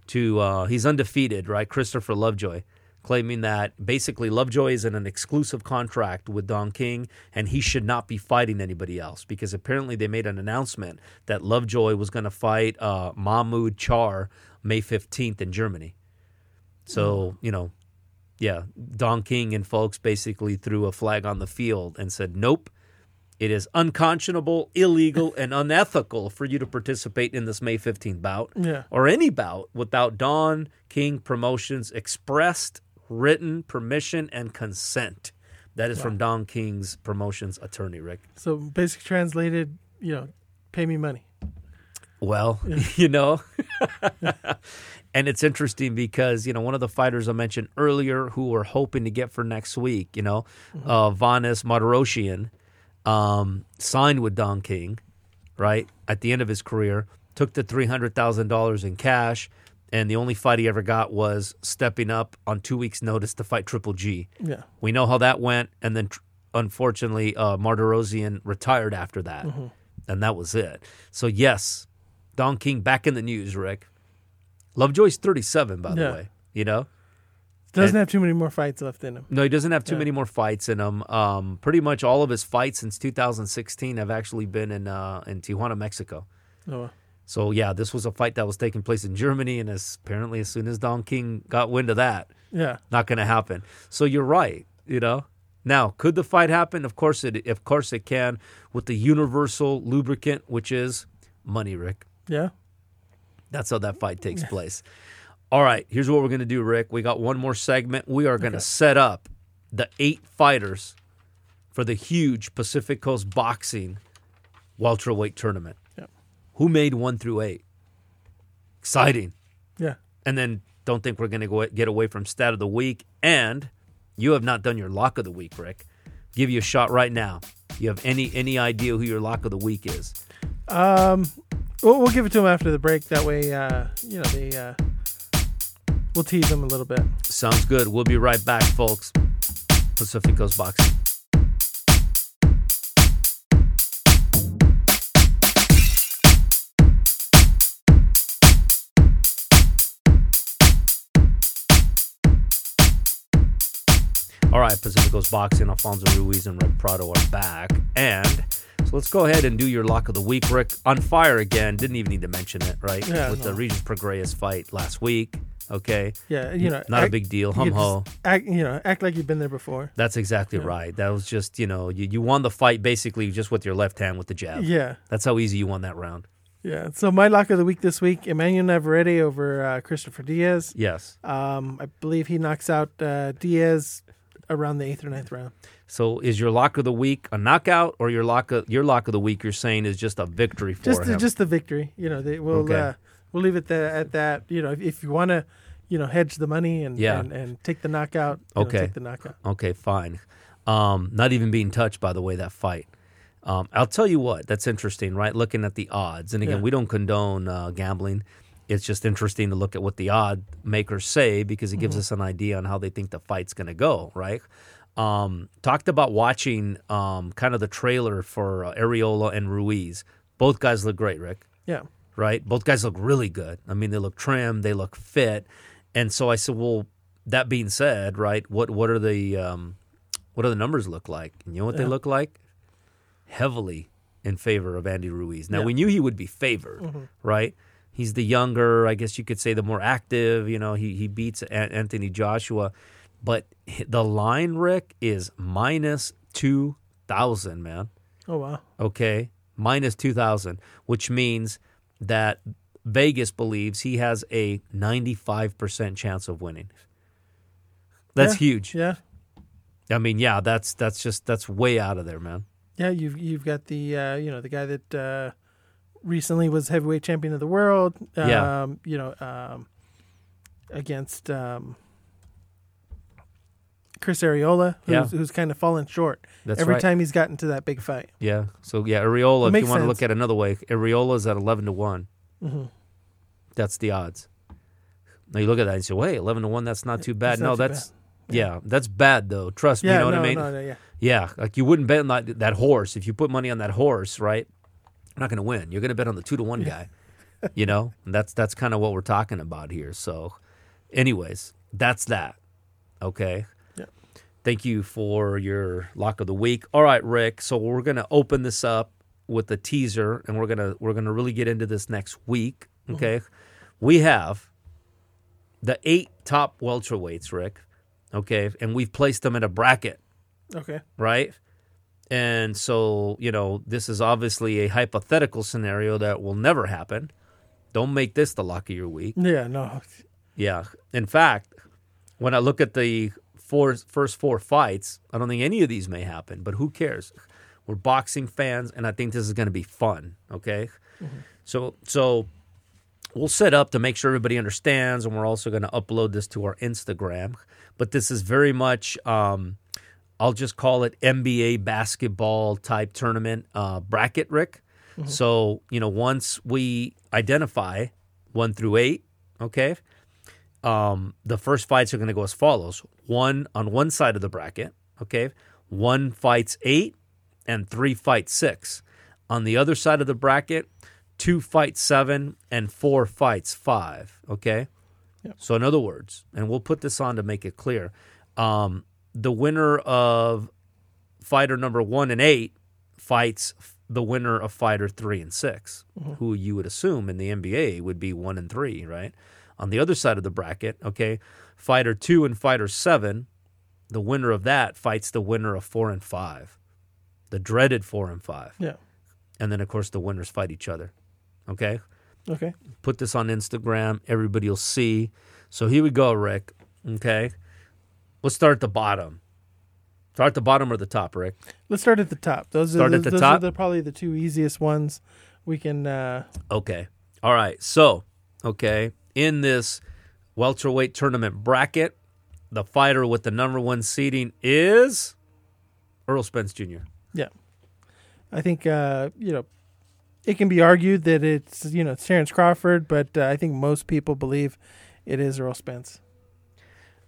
Speaker 1: to uh, he's undefeated, right? Christopher Lovejoy, claiming that basically Lovejoy is in an exclusive contract with Don King, and he should not be fighting anybody else because apparently they made an announcement that Lovejoy was going to fight uh, Mahmoud Charr May fifteenth in Germany. So you know, yeah, Don King and folks basically threw a flag on the field and said, "Nope." It is unconscionable, illegal, and unethical for you to participate in this May 15th bout
Speaker 2: Yeah.
Speaker 1: or any bout without Don King Promotions expressed written permission and consent. That is from Don King's Promotions attorney, Rick.
Speaker 2: So basically translated, you know, pay me money.
Speaker 1: Well, you know, and it's interesting because you know one of the fighters I mentioned earlier who we're hoping to get for next week, you know, uh, Vanes Martirosyan, um, signed with Don King, right at the end of his career, took the three hundred thousand dollars in cash, and the only fight he ever got was stepping up on two weeks' notice to fight Triple G.
Speaker 2: Yeah.
Speaker 1: We know how that went, and then tr- unfortunately, uh, Martirosyan retired after that, and that was it. So yes, Don King back in the news, Rick. Lovejoy's thirty-seven, by the way. You know,
Speaker 2: Doesn't
Speaker 1: And-
Speaker 2: have too many more fights left in him.
Speaker 1: no, he doesn't have too
Speaker 2: Yeah.
Speaker 1: many more fights in him. Um, pretty much all of his fights since 2016 have actually been in uh, in Tijuana, Mexico.
Speaker 2: Oh,
Speaker 1: So yeah, this was a fight that was taking place in Germany, and as apparently as soon as Don King got wind of that,
Speaker 2: yeah.
Speaker 1: not going to happen. So you're right. You know. Now, could the fight happen? Of course it. Of course it can. With the universal lubricant, which is money, Rick.
Speaker 2: Yeah.
Speaker 1: That's how that fight takes place. All right, here's what we're going to do, Rick. We got one more segment. We are going to
Speaker 2: Okay.
Speaker 1: set up the eight fighters for the huge Pacific Coast Boxing welterweight tournament.
Speaker 2: Yep.
Speaker 1: Who made one through eight? Exciting.
Speaker 2: Yeah.
Speaker 1: And then don't think we're going to go get away from stat of the week. And you have not done your lock of the week, Rick. Give you a shot right now. You have any any idea who your lock of the week is?
Speaker 2: Um, we'll, we'll give it to him after the break. That way, uh, you know, they uh, we'll tease them a little bit.
Speaker 1: Sounds good. We'll be right back, folks. Pacific Coast Boxing. All right, Pacifico's Boxing, Alfonso Ruiz and Rick Prado are back. And so let's go ahead and do your lock of the week, Rick. On fire again. Didn't even need to mention it, right?
Speaker 2: Yeah,
Speaker 1: With the. Regis Prograis fight last week. Okay.
Speaker 2: Yeah, you know,
Speaker 1: Not a big deal. Hum ho.
Speaker 2: Act, you know, act like you've been there before.
Speaker 1: That's exactly
Speaker 2: Yeah.
Speaker 1: right. That was just, you know, you, you won the fight basically just with your left hand with the jab.
Speaker 2: Yeah,
Speaker 1: That's how easy you won that round.
Speaker 2: yeah. So my lock of the week this week: Emmanuel Navarrete over uh, Christopher Diaz.
Speaker 1: Yes.
Speaker 2: Um, I believe he knocks out uh, Diaz around the eighth or ninth round.
Speaker 1: So is your lock of the week a knockout or your lock of your lock of the week you're saying is just a victory for
Speaker 2: Just
Speaker 1: him?
Speaker 2: just the victory. You know, they will
Speaker 1: Okay.
Speaker 2: uh, we'll leave it there at that. You know, if, if you want to, you know, hedge the money and
Speaker 1: Yeah.
Speaker 2: and, and take the knockout. you know,
Speaker 1: Okay.
Speaker 2: take the knockout.
Speaker 1: Okay, fine. Um, not even being touched by the way that fight. Um, I'll tell you what, that's interesting, right? Looking at the odds. And again,
Speaker 2: Yeah.
Speaker 1: we don't condone uh, gambling. It's just interesting to look at what the odd makers say because it
Speaker 2: Mm-hmm.
Speaker 1: gives us an idea on how they think the fight's going to go, right? Um, talked about watching um, kind of the trailer for uh, Arreola and Ruiz. Both guys look great, Rick
Speaker 2: Yeah.
Speaker 1: Right? Both guys look really good. I mean, they look trim, they look fit, and so I said, well, that being said, right? What what are the um, what do the numbers look like? And you know what they look like? Heavily in favor of Andy Ruiz. Now
Speaker 2: Yeah.
Speaker 1: we knew he would be favored, right? He's the younger, I guess you could say, the more active. You know, he he beats An- Anthony Joshua, but the line, Rick, is minus two thousand, man
Speaker 2: Oh wow.
Speaker 1: okay, minus 2,000, which means that Vegas believes he has a 95% chance of winning. That's
Speaker 2: Yeah.
Speaker 1: huge.
Speaker 2: Yeah,
Speaker 1: I mean, yeah, that's that's just that's way out of there, man.
Speaker 2: yeah. You've you've got the uh, you know the guy that uh, recently was heavyweight champion of the world. Um,
Speaker 1: Yeah.
Speaker 2: You know, um, against um, Chris Arreola, who's,
Speaker 1: Yeah.
Speaker 2: who's kind of fallen short
Speaker 1: That's
Speaker 2: every
Speaker 1: right.
Speaker 2: time he's gotten to that big fight.
Speaker 1: Yeah. So yeah, Arreola. If you want to look at another way, Arreola's at eleven to one.
Speaker 2: hmm
Speaker 1: That's the odds. Now you look at that and say, "Wait, eleven to one. That's not too bad."
Speaker 2: It's
Speaker 1: no,
Speaker 2: too
Speaker 1: that's yeah, that's bad though. Trust me.
Speaker 2: Yeah,
Speaker 1: you know
Speaker 2: no,
Speaker 1: what I mean?
Speaker 2: no, no, yeah.
Speaker 1: Yeah, like you wouldn't bet on that, that horse if you put money on that horse, right? You're not going to win. You're going to bet on the two to one guy. you know, and that's that's kind of what we're talking about here. So, anyways, that's that. Okay. Thank you for your lock of the week. All right, Rick. So we're going to open this up with a teaser, and we're gonna we're gonna really get into this next week. Mm-hmm. Okay. We have the eight top welterweights, Rick. Okay, and we've placed them in a bracket
Speaker 2: Okay.
Speaker 1: right? And so, you know, this is obviously a hypothetical scenario that will never happen. Don't make this the lock of your week.
Speaker 2: Yeah, no.
Speaker 1: Yeah. In fact, when I look at the four first four fights, I don't think any of these may happen, but who cares? We're boxing fans and I think this is going to be fun, okay? So so we'll set up to make sure everybody understands and we're also going to upload this to our Instagram, but this is very much um I'll just call it NBA basketball type tournament uh, bracket, Rick. So, you know, once we identify one through eight, okay, um, the first fights are going to go as follows one on one side of the bracket, okay, one fights eight and three fights six. On the other side of the bracket, two fights seven and four fights five, okay?
Speaker 2: Yep.
Speaker 1: So, in other words, and we'll put this on to make it clear, um, the winner of fighter number one and eight fights the winner of fighter three and 6 who you would assume in the NBA would be one and three, right? On the other side of the bracket, okay, fighter two and fighter seven, the winner of that fights the winner of four and five, the dreaded four and five.
Speaker 2: Yeah.
Speaker 1: And then, of course, the winners fight each other, okay?
Speaker 2: Okay.
Speaker 1: Put this on Instagram. Everybody will see. So here we go, Rick. Okay. Let's start at the bottom. Start at the bottom or the top, Rick?
Speaker 2: Let's start at the top. Those
Speaker 1: Start
Speaker 2: are
Speaker 1: at the
Speaker 2: those
Speaker 1: top?
Speaker 2: are the, probably the two easiest ones we can. Uh,
Speaker 1: Okay. All right. So, okay, in this welterweight tournament bracket, the fighter with the number one seeding is Errol Spence Jr.
Speaker 2: yeah, I think uh, you know it can be argued that it's you know it's Terrence Crawford, but uh, I think most people believe it is Errol Spence.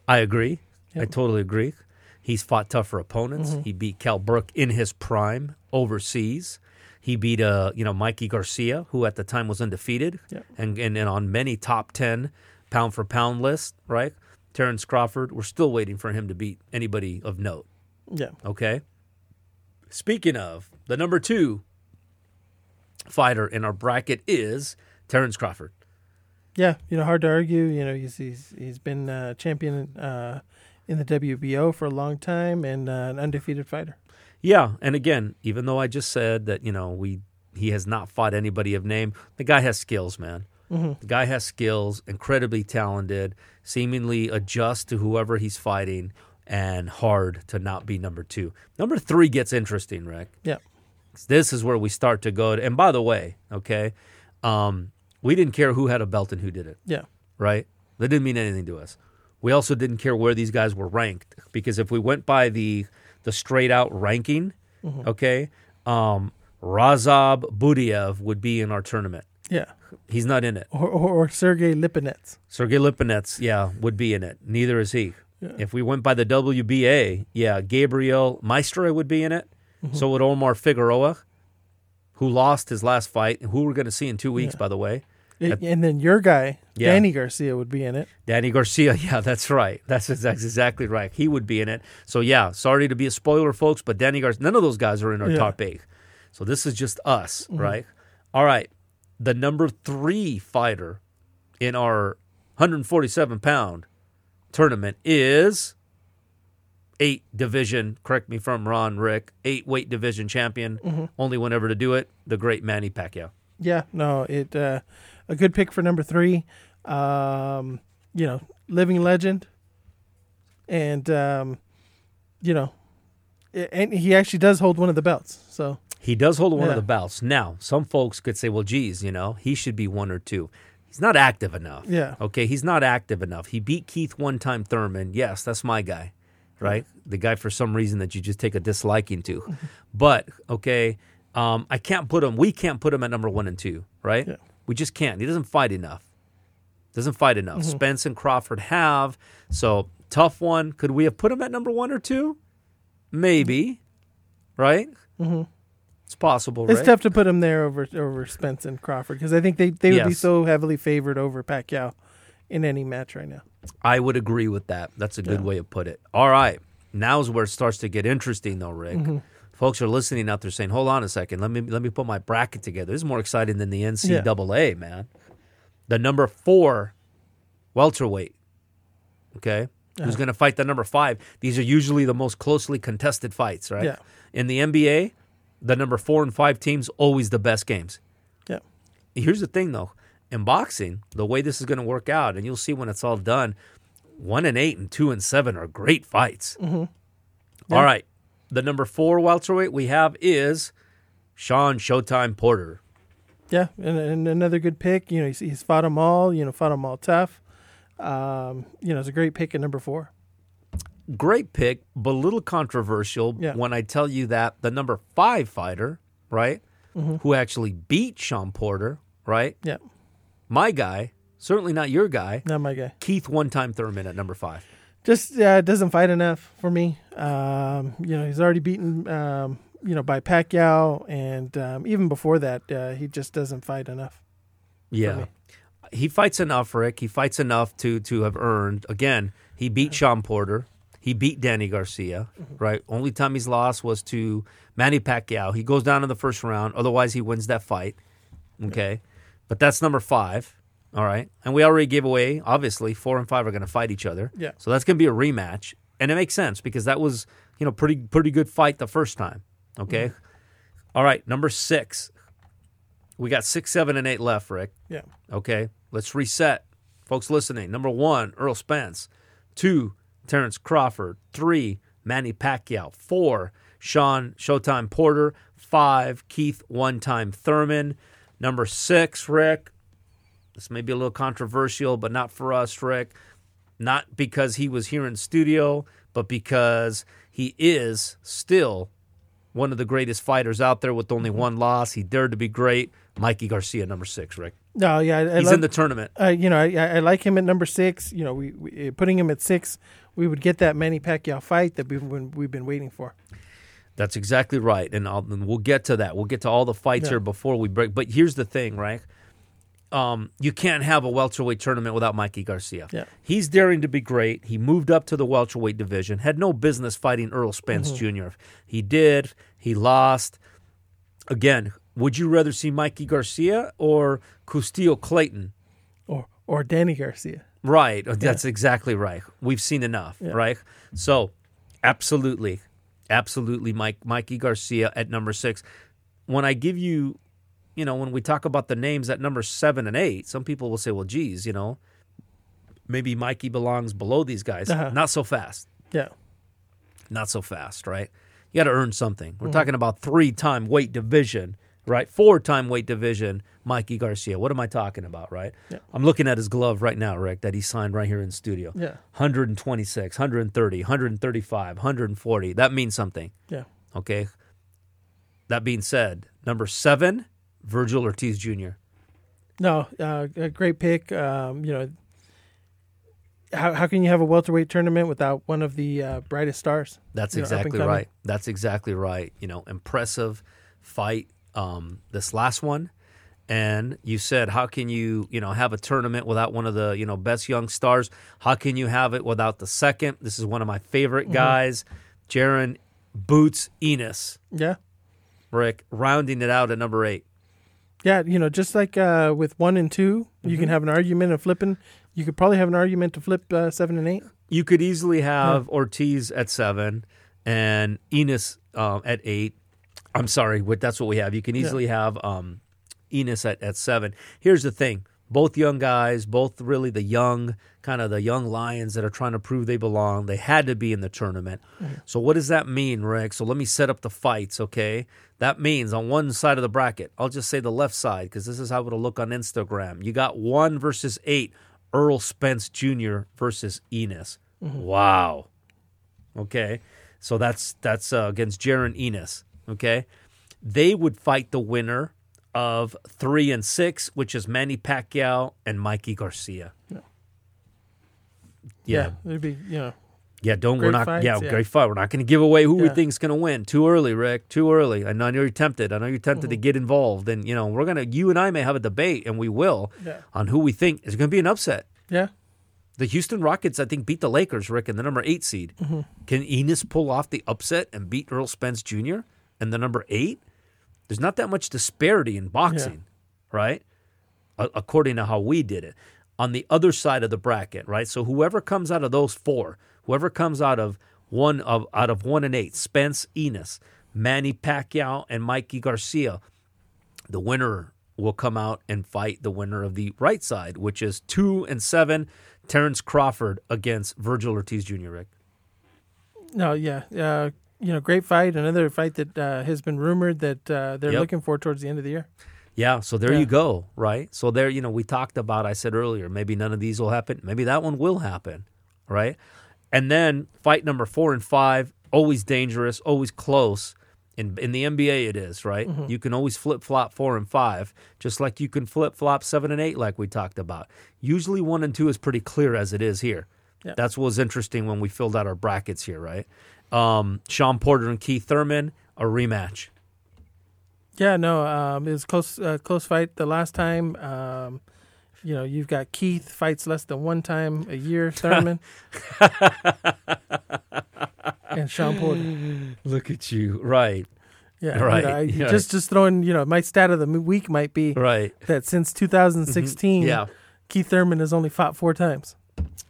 Speaker 1: I agree. I totally agree. He's fought tougher opponents.
Speaker 2: Mm-hmm.
Speaker 1: He beat Kell Brook in his prime overseas. He beat uh, you know, Mikey Garcia, who at the time was undefeated
Speaker 2: Yep.
Speaker 1: and, and and on many top ten pound for pound lists, right? Terrence Crawford, we're still waiting for him to beat anybody of note.
Speaker 2: Yeah,
Speaker 1: Okay. Speaking of, the number two fighter in our bracket is Terrence Crawford.
Speaker 2: yeah, you know, hard to argue. You know, he's he's he's been uh, champion uh, in the WBO for a long time and uh, an undefeated fighter.
Speaker 1: Yeah, and again, even though I just said that, you know, we he has not fought anybody of name, the guy has skills, man.
Speaker 2: Mhm.
Speaker 1: The guy has skills, incredibly talented, seemingly adjusts to whoever he's fighting, and hard to not be number two. Number three gets interesting, Rick.
Speaker 2: Yeah,
Speaker 1: This is where we start to go. To, And by the way, okay, um, we didn't care who had a belt and who did it.
Speaker 2: yeah,
Speaker 1: right? That didn't mean anything to us. We also didn't care where these guys were ranked because if we went by the the straight out ranking, okay, um, Radzhab Butaev would be in our tournament.
Speaker 2: yeah.
Speaker 1: He's not in it.
Speaker 2: Or or, or Sergey Lipinets.
Speaker 1: Sergey Lipinets, yeah, would be in it. Neither is he.
Speaker 2: Yeah.
Speaker 1: If we went by the WBA, yeah, Gabriel Maestre would be in it. So would Omar Figueroa, who lost his last fight, who we're going to see in two weeks,
Speaker 2: Yeah.
Speaker 1: by the way.
Speaker 2: And and then your guy,
Speaker 1: Yeah.
Speaker 2: Danny Garcia, would be in it.
Speaker 1: Danny Garcia, yeah, that's right. That's, that's exactly right. He would be in it. So yeah, sorry to be a spoiler, folks, but Danny Garcia, none of those guys are in our
Speaker 2: Yeah.
Speaker 1: top eight. So this is just us, right? All right, the number three fighter in our 147 pound tournament is eight division. Correct me if I'm wrong, Rick. Eight weight division champion, only one ever to do it. The great Manny Pacquiao.
Speaker 2: Yeah, no, it uh, a good pick for number three. Um, you know, living legend. and um, you know, and he actually does hold one of the belts. So
Speaker 1: He does hold one of the belts. Now, some folks could say, well, geez, you know, he should be one or two. He's not active enough.
Speaker 2: Yeah.
Speaker 1: Okay. He's not active enough. He beat Keith one time Thurman. Yes, that's my guy, right? The guy for some reason that you just take a disliking to. but, okay, um, I can't put him, we can't put him at number one and two, right?
Speaker 2: Yeah.
Speaker 1: We just can't. He doesn't fight enough. Doesn't fight enough. Spence and Crawford have. So, tough one. Could we have put him at number one or two? Maybe, right? Mm-hmm. It's possible,
Speaker 2: it's
Speaker 1: right?
Speaker 2: tough to put him there over over Spence and Crawford because I think they they would be so heavily favored over Pacquiao in any match right now.
Speaker 1: I would agree with that. That's a good way to put it. All right. Now's where it starts to get interesting though, Rick.
Speaker 2: Mm-hmm.
Speaker 1: Folks are listening out there saying, Hold on a second, let me let me put my bracket together. This is more exciting than the NCAA, man. The number four welterweight. Okay. Who's
Speaker 2: Uh-huh.
Speaker 1: gonna fight the number five? These are usually the most closely contested fights, right?
Speaker 2: Yeah.
Speaker 1: In the NBA, the number four and five teams always the best games.
Speaker 2: Yeah,
Speaker 1: Here's the thing, though. In boxing, the way this is going to work out, and you'll see when it's all done, one and eight and two and seven are great fights. All right. The number four welterweight we have is Sean Showtime Porter.
Speaker 2: yeah, and, and another good pick. You know, he's, he's fought them all. You know, fought them all tough. Um, you know, it's a great pick at number four.
Speaker 1: Great pick, but a little controversial
Speaker 2: Yeah.
Speaker 1: when I tell you that the number five fighter, right, who actually beat Sean Porter, right,
Speaker 2: Yeah,
Speaker 1: my guy, certainly not your guy,
Speaker 2: not my guy.
Speaker 1: Keith one time Thurman at number five.
Speaker 2: Just uh, doesn't fight enough for me. Um, you know, he's already beaten. Um, you know, by Pacquiao, and um, even before that, uh, he just doesn't fight enough.
Speaker 1: Yeah. He fights enough, Rick. He fights enough to to have earned. Again, he beat Sean Porter. He beat Danny Garcia, right? Only time he's lost was to Manny Pacquiao. He goes down in the first round. Otherwise, he wins that fight. Okay. But that's number five. All right. And we already gave away, obviously, four and five are going to fight each other.
Speaker 2: Yeah.
Speaker 1: So that's going to be a rematch. And it makes sense because that was, you know, pretty pretty good fight the first time. Okay. Mm-hmm. All right. Number six. We got six, seven, and eight left, Rick.
Speaker 2: Yeah,
Speaker 1: Okay, let's reset. Folks listening. Number one, Errol Spence. Two, Terrence Crawford. Three, Manny Pacquiao. Four, Sean Showtime Porter. Five, Keith One Time Thurman. Number six, Rick. This may be a little controversial, but not for us, Rick. Not because he was here in studio, but because he is still one of the greatest fighters out there with only one loss. He dared to be great. Mikey Garcia, number six, Rick.
Speaker 2: no, yeah, I, I
Speaker 1: He's
Speaker 2: love,
Speaker 1: in the tournament.
Speaker 2: uh, you know, I, I like him at number six. You know, we, we putting him at six, we would get that Manny Pacquiao fight that we've been, we've been waiting for.
Speaker 1: That's exactly right, and, I'll, and we'll get to that. We'll get to all the fights
Speaker 2: Yeah.
Speaker 1: here before we break. But here's the thing, right? Um, you can't have a welterweight tournament without Mikey Garcia.
Speaker 2: Yeah.
Speaker 1: He's daring to be great. He moved up to the welterweight division. Had no business fighting Errol Spence Jr. He did. He lost. Again, would you rather see Mikey Garcia or Custio Clayton?
Speaker 2: Or or Danny Garcia.
Speaker 1: Right. That's exactly right. We've seen enough, right? So, absolutely, absolutely, Mike Mikey Garcia at number six. When I give you, you know, when we talk about the names at number seven and eight, some people will say, "Well, geez, you know, maybe Mikey belongs below these guys."
Speaker 2: Uh-huh.
Speaker 1: Not so fast.
Speaker 2: Yeah,
Speaker 1: Not so fast, right? You got to earn something. We're talking about three-time weight division, right? Four-time weight division, Mikey Garcia. What am I talking about, right?
Speaker 2: Yeah.
Speaker 1: I'm looking at his glove right now, Rick, that he signed right here in studio.
Speaker 2: Yeah.
Speaker 1: 126, 130, 135, 140. That means something,
Speaker 2: yeah.
Speaker 1: okay? That being said, number seven, Vergil Ortiz Jr.
Speaker 2: No, uh, a great pick. Um, you know, how how can you have a welterweight tournament without one of the uh, brightest stars?
Speaker 1: That's
Speaker 2: You know,
Speaker 1: exactly right. That's exactly right. You know, impressive fight. Um, this last one, and you said, how can you, you know, have a tournament without one of the, you know, best young stars? How can you have it without the second? This is one of my
Speaker 2: Mm-hmm.
Speaker 1: favorite guys, Jaron Boots Ennis.
Speaker 2: Yeah,
Speaker 1: Rick rounding it out at number eight.
Speaker 2: Yeah. You know, just like uh, with one and 2 you
Speaker 1: Mm-hmm.
Speaker 2: can have an argument of flipping. You could probably have an argument to flip uh, seven and eight.
Speaker 1: You could easily have Ortiz at seven and Ennis um, at eight. I'm sorry, what that's what we have. You can easily have um, Ennis at, at seven. Here's the thing: Both young guys, both really the young, kind of the young lions that are trying to prove they belong. They had to be in the tournament. So, what does that mean, Rick? So, let me set up the fights, okay? That means on one side of the bracket, I'll just say the left side because this is how it'll look on Instagram. You got one versus eight, Errol Spence Jr. versus Ennis. Wow. Okay, so that's that's uh, against Jaron Ennis. Okay, they would fight the winner of three and six, which is Manny Pacquiao and Mikey Garcia.
Speaker 2: Yeah.
Speaker 1: Yeah,
Speaker 2: it'd be you know
Speaker 1: yeah. Don't we're not
Speaker 2: fights,
Speaker 1: yeah,
Speaker 2: yeah.
Speaker 1: great fight. We're not going to give away who we
Speaker 2: Yeah.
Speaker 1: think's going to win. Too early, Rick. Too early. I know you're tempted. I know you're tempted
Speaker 2: Mm-hmm.
Speaker 1: to get involved, and you know we're gonna. You and I may have a debate, and we will
Speaker 2: Yeah.
Speaker 1: on who we think is going to be an upset.
Speaker 2: yeah
Speaker 1: The Houston Rockets, I think, beat the Lakers, Rick, in the number eight seed.
Speaker 2: Mm-hmm.
Speaker 1: Can Ennis pull off the upset and beat Errol Spence Jr. and the number eight? There's not that much disparity in boxing, right? A- according to how we did it. On the other side of the bracket, right? So whoever comes out of those four, whoever comes out of one of out of one and eight, Spence Ennis, Manny Pacquiao, and Mikey Garcia, the winner will come out and fight the winner of the right side, which is two and seven, Terrence Crawford against Vergil Ortiz Jr. Rick.
Speaker 2: no yeah uh, you know great fight another fight that uh, has been rumored that uh, they're
Speaker 1: Yep.
Speaker 2: looking for towards the end of the year
Speaker 1: Yeah, so there
Speaker 2: Yeah.
Speaker 1: you go, right? So there, you know, we talked about. I said earlier, maybe none of these will happen. Maybe that one will happen, right? And then fight number four and five, always dangerous, always close. In in the NBA, it is right. You can always flip flop four and five, just like you can flip flop seven and eight, like we talked about. Usually, one and two is pretty clear as it is here.
Speaker 2: Yeah.
Speaker 1: That's what was interesting when we filled out our brackets here, right? Um, Sean Porter and Keith Thurman, a rematch.
Speaker 2: Yeah, no, um, it was close, uh, close fight the last time. Um, you know, you've got Keith fights less than one time a year, Thurman, and Sean Porter.
Speaker 1: Look at you, right?
Speaker 2: Yeah,
Speaker 1: Right,
Speaker 2: You know, I-
Speaker 1: yeah.
Speaker 2: Just, just throwing. You know, my stat of the week might be
Speaker 1: Right.
Speaker 2: that since 2016,
Speaker 1: Mm-hmm. Yeah.
Speaker 2: Keith Thurman has only fought four times.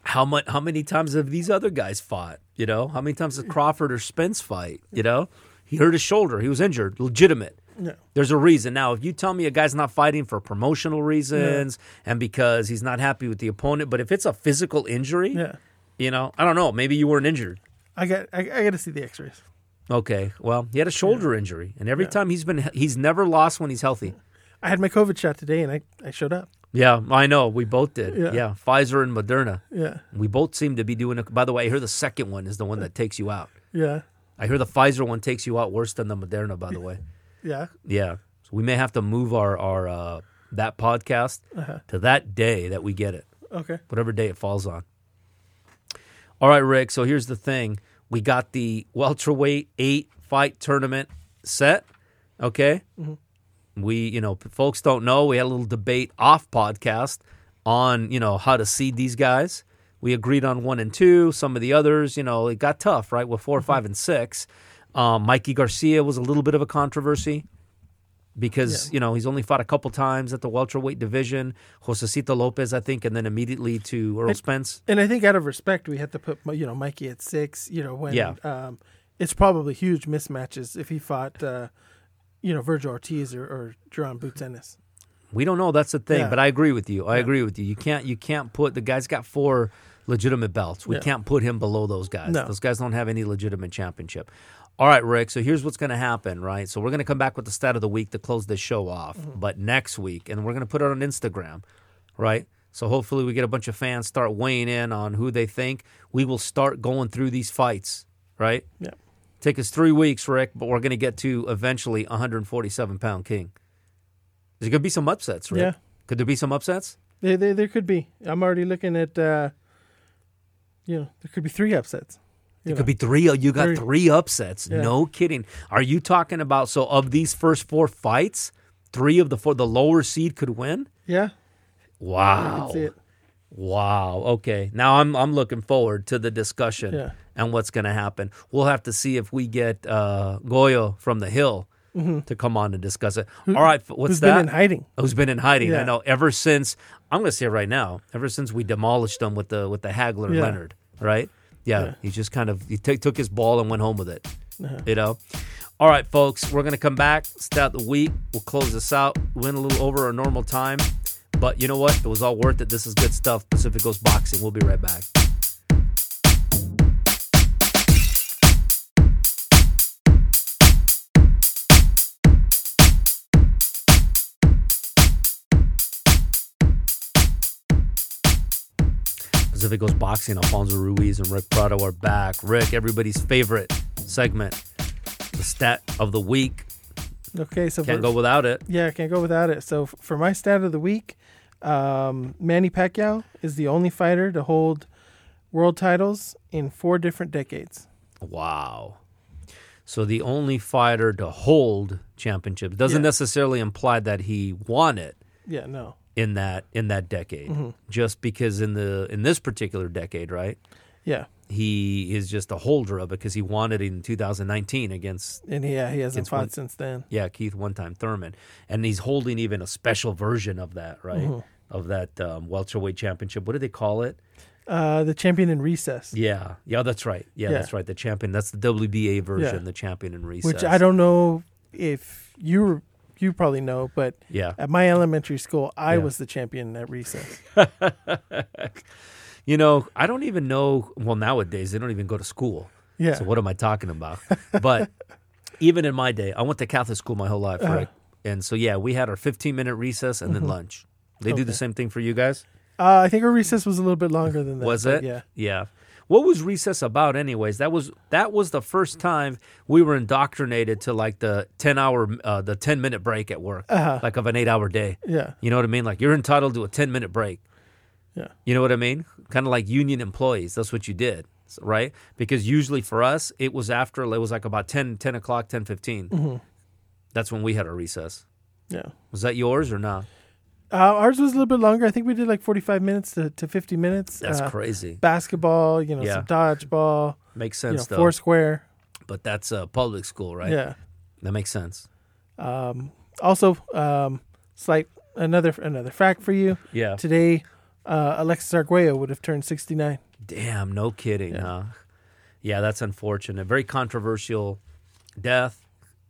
Speaker 1: how much how many times have these other guys fought you know how many times did crawford or spence fight you know he hurt his shoulder he was injured legitimate
Speaker 2: Yeah.
Speaker 1: there's a reason. Now if you tell me a guy's not fighting for promotional reasons and because he's not happy with the opponent but if it's a physical injury
Speaker 2: Yeah,
Speaker 1: you know i don't know. Maybe you weren't injured.
Speaker 2: I got, I, I got to see the X-rays.
Speaker 1: okay. Well he had a shoulder injury and every time he's been he's never lost when he's healthy.
Speaker 2: I had my COVID shot today, and I, I showed up.
Speaker 1: yeah i know. We both did.
Speaker 2: Yeah.
Speaker 1: yeah. Pfizer and moderna.
Speaker 2: Yeah,
Speaker 1: we both seem to be doing it by the way i hear the second one is the one that takes you out.
Speaker 2: Yeah,
Speaker 1: I hear the Pfizer one takes you out worse than the Moderna, by the way.
Speaker 2: Yeah.
Speaker 1: Yeah. So we may have to move our, our uh, that podcast
Speaker 2: Uh-huh.
Speaker 1: to that day that we get it,
Speaker 2: Okay.
Speaker 1: whatever day it falls on. All right, Rick. So here's the thing we got the welterweight eight fight tournament set. Okay. We, you know, folks don't know. We had a little debate off podcast on, you know, how to seed these guys. We agreed on one and two. Some of the others, you know, it got tough, right? With 4 five, and six. Um, Mikey Garcia was a little bit of a controversy because, you know, he's only fought a couple times at the welterweight division. Josesito Lopez, I think, and then immediately to Errol
Speaker 2: It-
Speaker 1: Spence.
Speaker 2: And I think out of respect, we had to put you know Mikey at six. You know when
Speaker 1: Yeah.
Speaker 2: um, it's probably huge mismatches if he fought uh, you know Vergil Ortiz or, or Jaron Boots Ennis.
Speaker 1: We don't know. That's the thing.
Speaker 2: Yeah.
Speaker 1: But I agree with you. I
Speaker 2: Yeah.
Speaker 1: agree with you. You can't. You can't put the guy's got four legitimate belts. We
Speaker 2: Yeah.
Speaker 1: can't put him below those guys.
Speaker 2: No.
Speaker 1: Those guys don't have any legitimate championship. All right, Rick. So here's what's going to happen. Right. So we're going to come back with the stat of the week to close this show off.
Speaker 2: Mm-hmm.
Speaker 1: But next week, and we're going to put it on Instagram. Right. So hopefully we get a bunch of fans start weighing in on who they think. We will start going through these fights. Right.
Speaker 2: Yeah.
Speaker 1: Take us three weeks, Rick, but we're going to get to eventually 147 pound king. There's going to be some upsets, Rick.
Speaker 2: Yeah.
Speaker 1: Could there be some upsets?
Speaker 2: There, there, there could be. I'm already looking at. Uh, you know, there could be three upsets.
Speaker 1: It
Speaker 2: know.
Speaker 1: could be three. You got
Speaker 2: Three.
Speaker 1: three upsets.
Speaker 2: Yeah.
Speaker 1: No kidding. Are you talking about so of these first four fights, three of the four, the lower seed could win?
Speaker 2: Yeah,
Speaker 1: Wow.
Speaker 2: can see it.
Speaker 1: Wow. Okay. Now I'm I'm looking forward to the discussion
Speaker 2: Yeah.
Speaker 1: and what's going to happen. We'll have to see if we get uh, Goyo from the Hill to come on and discuss it. All right. What's
Speaker 2: Mm-hmm. Who's
Speaker 1: that?
Speaker 2: been in hiding?
Speaker 1: Who's been in hiding? I know. Ever since I'm going to say it right now. Ever since we demolished them with the with the Hagler
Speaker 2: Yeah.
Speaker 1: Leonard, right? Yeah,
Speaker 2: Yeah.
Speaker 1: he just kind of he took took his ball and went home with it.
Speaker 2: Uh-huh.
Speaker 1: You know. All right, folks, we're gonna come back. Stat the week. We'll close this out. Went a little over our normal time, But you know what? It was all worth it. This is good stuff. Pacific Coast Boxing. We'll be right back. Pacific Coast Boxing, Alfonso Ruiz and Rick Prado are back. Rick, everybody's favorite segment, the stat of the week.
Speaker 2: Okay, so
Speaker 1: Can't go without it.
Speaker 2: yeah, can't go without it. So for my stat of the week, um, Manny Pacquiao is the only fighter to hold world titles in four different decades.
Speaker 1: Wow. So the only fighter to hold championships doesn't
Speaker 2: Yeah.
Speaker 1: necessarily imply that he won it
Speaker 2: Yeah, no.
Speaker 1: In that in that decade. Just because in the in this particular decade, right?
Speaker 2: Yeah,
Speaker 1: He is just a holder of it because he won it in 2019 against
Speaker 2: and yeah, he hasn't fought
Speaker 1: one-
Speaker 2: since then.
Speaker 1: yeah Keith one time Thurman, and he's holding even a special version of that, right? Of that um, welterweight championship. What do they call it?
Speaker 2: Uh, the champion in recess,
Speaker 1: Yeah, yeah, that's right. Yeah,
Speaker 2: Yeah.
Speaker 1: that's right. The champion. That's the WBA version.
Speaker 2: Yeah.
Speaker 1: The champion in recess.
Speaker 2: which I don't know if you you probably know, but
Speaker 1: Yeah.
Speaker 2: at my elementary school, I
Speaker 1: Yeah.
Speaker 2: was the champion at recess.
Speaker 1: You know, I don't even know. Well, nowadays they don't even go to school.
Speaker 2: Yeah,
Speaker 1: So what am I talking about? but even in my day, I went to Catholic school my whole life,
Speaker 2: Uh-huh.
Speaker 1: right? And so yeah, we had our 15 minute recess and then lunch. They do the
Speaker 2: Mm-hmm.
Speaker 1: Same thing for you guys?
Speaker 2: uh, I think our recess was a little bit longer than that.
Speaker 1: Was it?
Speaker 2: Yeah.
Speaker 1: Yeah. What was recess about anyways? That was that was the first time we were indoctrinated to like the 10 hour uh, the 10 minute break at work.
Speaker 2: Uh-huh.
Speaker 1: Like of an 8 hour day.
Speaker 2: Yeah.
Speaker 1: You know what I mean? Like you're entitled to a 10 minute break.
Speaker 2: Yeah.
Speaker 1: You know what I mean? Kind of like union employees. That's what you did, right? Because usually for us, it was after, it was like about 10, 10 o'clock, 10, 15.
Speaker 2: Mm-hmm.
Speaker 1: That's when we had our recess.
Speaker 2: Yeah.
Speaker 1: Was that yours or not?
Speaker 2: Uh, ours was a little bit longer. I think we did like 45 minutes to, to 50 minutes.
Speaker 1: That's
Speaker 2: uh,
Speaker 1: crazy.
Speaker 2: Basketball, you know,
Speaker 1: Yeah.
Speaker 2: some dodgeball,
Speaker 1: Makes
Speaker 2: you know,
Speaker 1: sense, though.
Speaker 2: four square.
Speaker 1: But that's uh, public school, right?
Speaker 2: Yeah.
Speaker 1: That makes sense.
Speaker 2: Um, also, um, slight another another fact for you
Speaker 1: Yeah.
Speaker 2: today. Uh, Alexis Arguello would have turned 69.
Speaker 1: Damn, no kidding,
Speaker 2: Yeah.
Speaker 1: huh? Yeah, that's unfortunate. Very controversial death.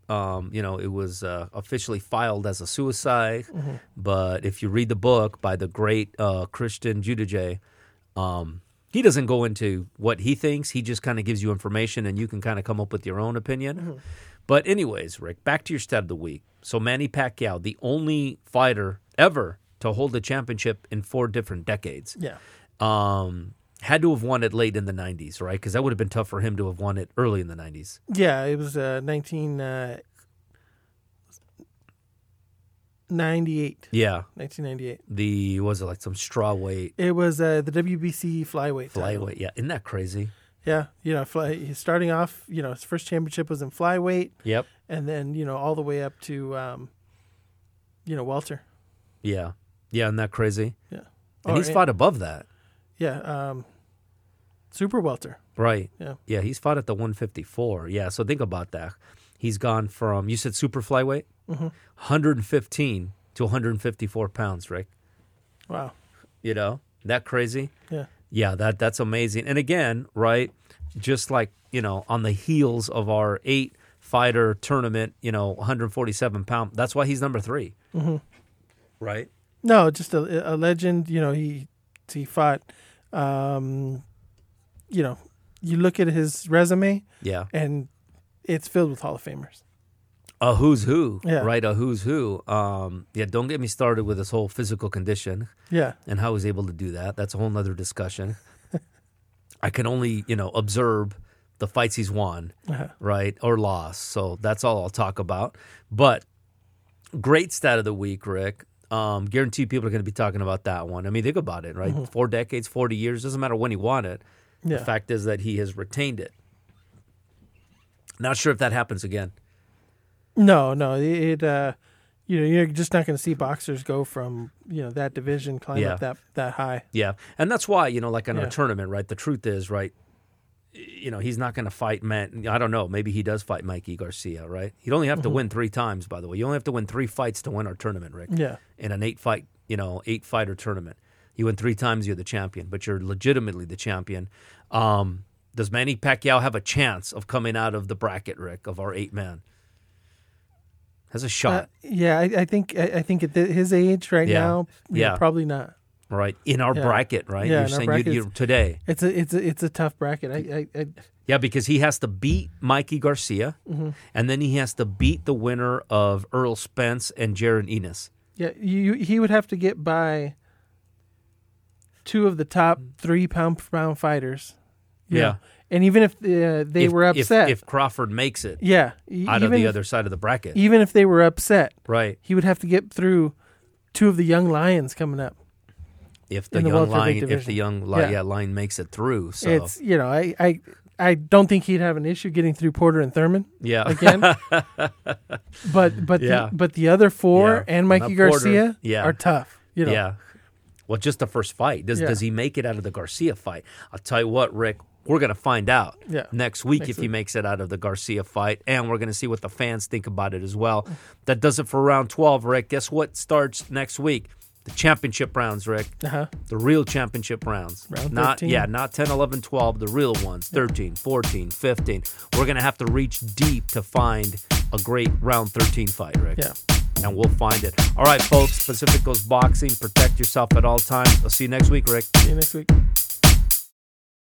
Speaker 1: Um, you know, it was uh, officially filed as a suicide,
Speaker 2: Mm-hmm.
Speaker 1: but if you read the book by the great uh, Christian Giudice, um, he doesn't go into what he thinks. He just kind of gives you information, and you can kind of come up with your own opinion.
Speaker 2: Mm-hmm.
Speaker 1: But anyways, Rick, back to your stat of the week. So Manny Pacquiao, the only fighter ever to hold the championship in four different decades
Speaker 2: Yeah.
Speaker 1: um, had to have won it late in the 90s, right? Because that would have been tough for him to have won it early in the 90s.
Speaker 2: Yeah, it was uh, 1998.
Speaker 1: Yeah.
Speaker 2: 1998.
Speaker 1: The, was it like some straw weight,
Speaker 2: It was uh, the WBC flyweight. title.
Speaker 1: flyweight? Yeah. Isn't that crazy?
Speaker 2: Yeah, you know, fly, he's starting off, you know, his first championship was in flyweight,
Speaker 1: Yep.
Speaker 2: and then you know all the way up to, um, you know, welter.
Speaker 1: Yeah. Yeah. Isn't that crazy?
Speaker 2: Yeah.
Speaker 1: And
Speaker 2: Or-
Speaker 1: he's fought above that.
Speaker 2: Yeah, um, super welter.
Speaker 1: Right.
Speaker 2: Yeah.
Speaker 1: Yeah. He's fought at the 154. Yeah. So think about that. He's gone from, you said super flyweight?
Speaker 2: Mhm.
Speaker 1: 115 to 154 pounds, Rick.
Speaker 2: Wow.
Speaker 1: You know, that crazy?
Speaker 2: Yeah.
Speaker 1: Yeah, that that's amazing. And again, right, just like, you know, on the heels of our eight fighter tournament, you know, 147 pound, that's why he's number 3
Speaker 2: Mhm.
Speaker 1: Right?
Speaker 2: No, just a, a legend. You know, he he fought. Um, you know, you look at his resume,
Speaker 1: Yeah.
Speaker 2: and it's filled with Hall of Famers.
Speaker 1: A who's who,
Speaker 2: Yeah.
Speaker 1: right? A who's who. Um, yeah, don't get me started with his whole physical condition
Speaker 2: Yeah,
Speaker 1: and how he's able to do that. That's a whole nother discussion. I can only, you know, observe the fights he's won.
Speaker 2: uh-huh.
Speaker 1: right, or lost. So that's all I'll talk about. But great stat of the week, Rick. Um, guarantee people are going to be talking about that one. I mean, think about it, right? Four decades, 40 years, doesn't matter when he won it.
Speaker 2: Yeah.
Speaker 1: The fact is that he has retained it. Not sure if that happens again.
Speaker 2: No, no, it. Uh, you know, you're just not going to see boxers go from you know that division climb
Speaker 1: Yeah.
Speaker 2: up that that high.
Speaker 1: Yeah. And that's why, you know, like in
Speaker 2: Yeah.
Speaker 1: a tournament, right? The truth is, right? You know, he's not going to fight man. I don't know. Maybe he does fight Mikey Garcia, right? He'd only have to win three times, by the way. You only have to win three fights to win our tournament, Rick.
Speaker 2: Yeah,
Speaker 1: in an eight fight, you know, eight fighter tournament. You win three times, you're the champion, but you're legitimately the champion. Um, does Manny Pacquiao have a chance of coming out of the bracket, Rick, of our eight man? has a shot.
Speaker 2: Uh, yeah, I, I think I, I think at th- his age right
Speaker 1: Yeah.
Speaker 2: now, yeah,
Speaker 1: Yeah.
Speaker 2: probably not.
Speaker 1: right in our
Speaker 2: yeah.
Speaker 1: bracket, right?
Speaker 2: Yeah,
Speaker 1: You're saying
Speaker 2: bracket,
Speaker 1: you, today.
Speaker 2: It's a it's a it's a tough bracket. I, I, I
Speaker 1: Yeah, because he has to beat Mikey Garcia,
Speaker 2: Mm-hmm.
Speaker 1: and then he has to beat the winner of Errol Spence and Jaron Ennis.
Speaker 2: yeah you he would have to get by two of the top three pound for pound fighters.
Speaker 1: Yeah.
Speaker 2: and even if uh, they
Speaker 1: If-
Speaker 2: were upset,
Speaker 1: If, Crawford makes it
Speaker 2: yeah,
Speaker 1: out of the
Speaker 2: if-
Speaker 1: other side of the bracket,
Speaker 2: even if they were upset,
Speaker 1: right?
Speaker 2: he would have to get through two of the young lions coming up.
Speaker 1: If the,
Speaker 2: the
Speaker 1: young lion, if the young li-
Speaker 2: Yeah.
Speaker 1: yeah. line makes it through, so
Speaker 2: It's you know I, I I don't think he'd have an issue getting through Porter and Thurman
Speaker 1: yeah,
Speaker 2: again. but but
Speaker 1: Yeah.
Speaker 2: the, but the other four
Speaker 1: Yeah.
Speaker 2: and Mikey
Speaker 1: Not Porter.
Speaker 2: Garcia
Speaker 1: Yeah.
Speaker 2: are tough. You know,
Speaker 1: yeah. Well, just the first fight. Does
Speaker 2: Yeah.
Speaker 1: does he make it out of the Garcia fight? I'll tell you what, Rick. We're gonna find out
Speaker 2: Yeah.
Speaker 1: next week if he makes it out of the Garcia fight, and we're gonna see what the fans think about it as well. That does it for round twelve, Rick. Guess what starts next week? The championship rounds, Rick.
Speaker 2: uh-huh.
Speaker 1: The real championship rounds.
Speaker 2: Round
Speaker 1: not
Speaker 2: 13.
Speaker 1: yeah, not 10, 11, 12, the real ones. 13, 14, 15. We're going to have to reach deep to find a great round 13 fight, Rick.
Speaker 2: Yeah.
Speaker 1: And we'll find it. All right, folks, Pacific Coast Boxing. Protect yourself at all times. I'll see you next week, Rick.
Speaker 2: See you next week.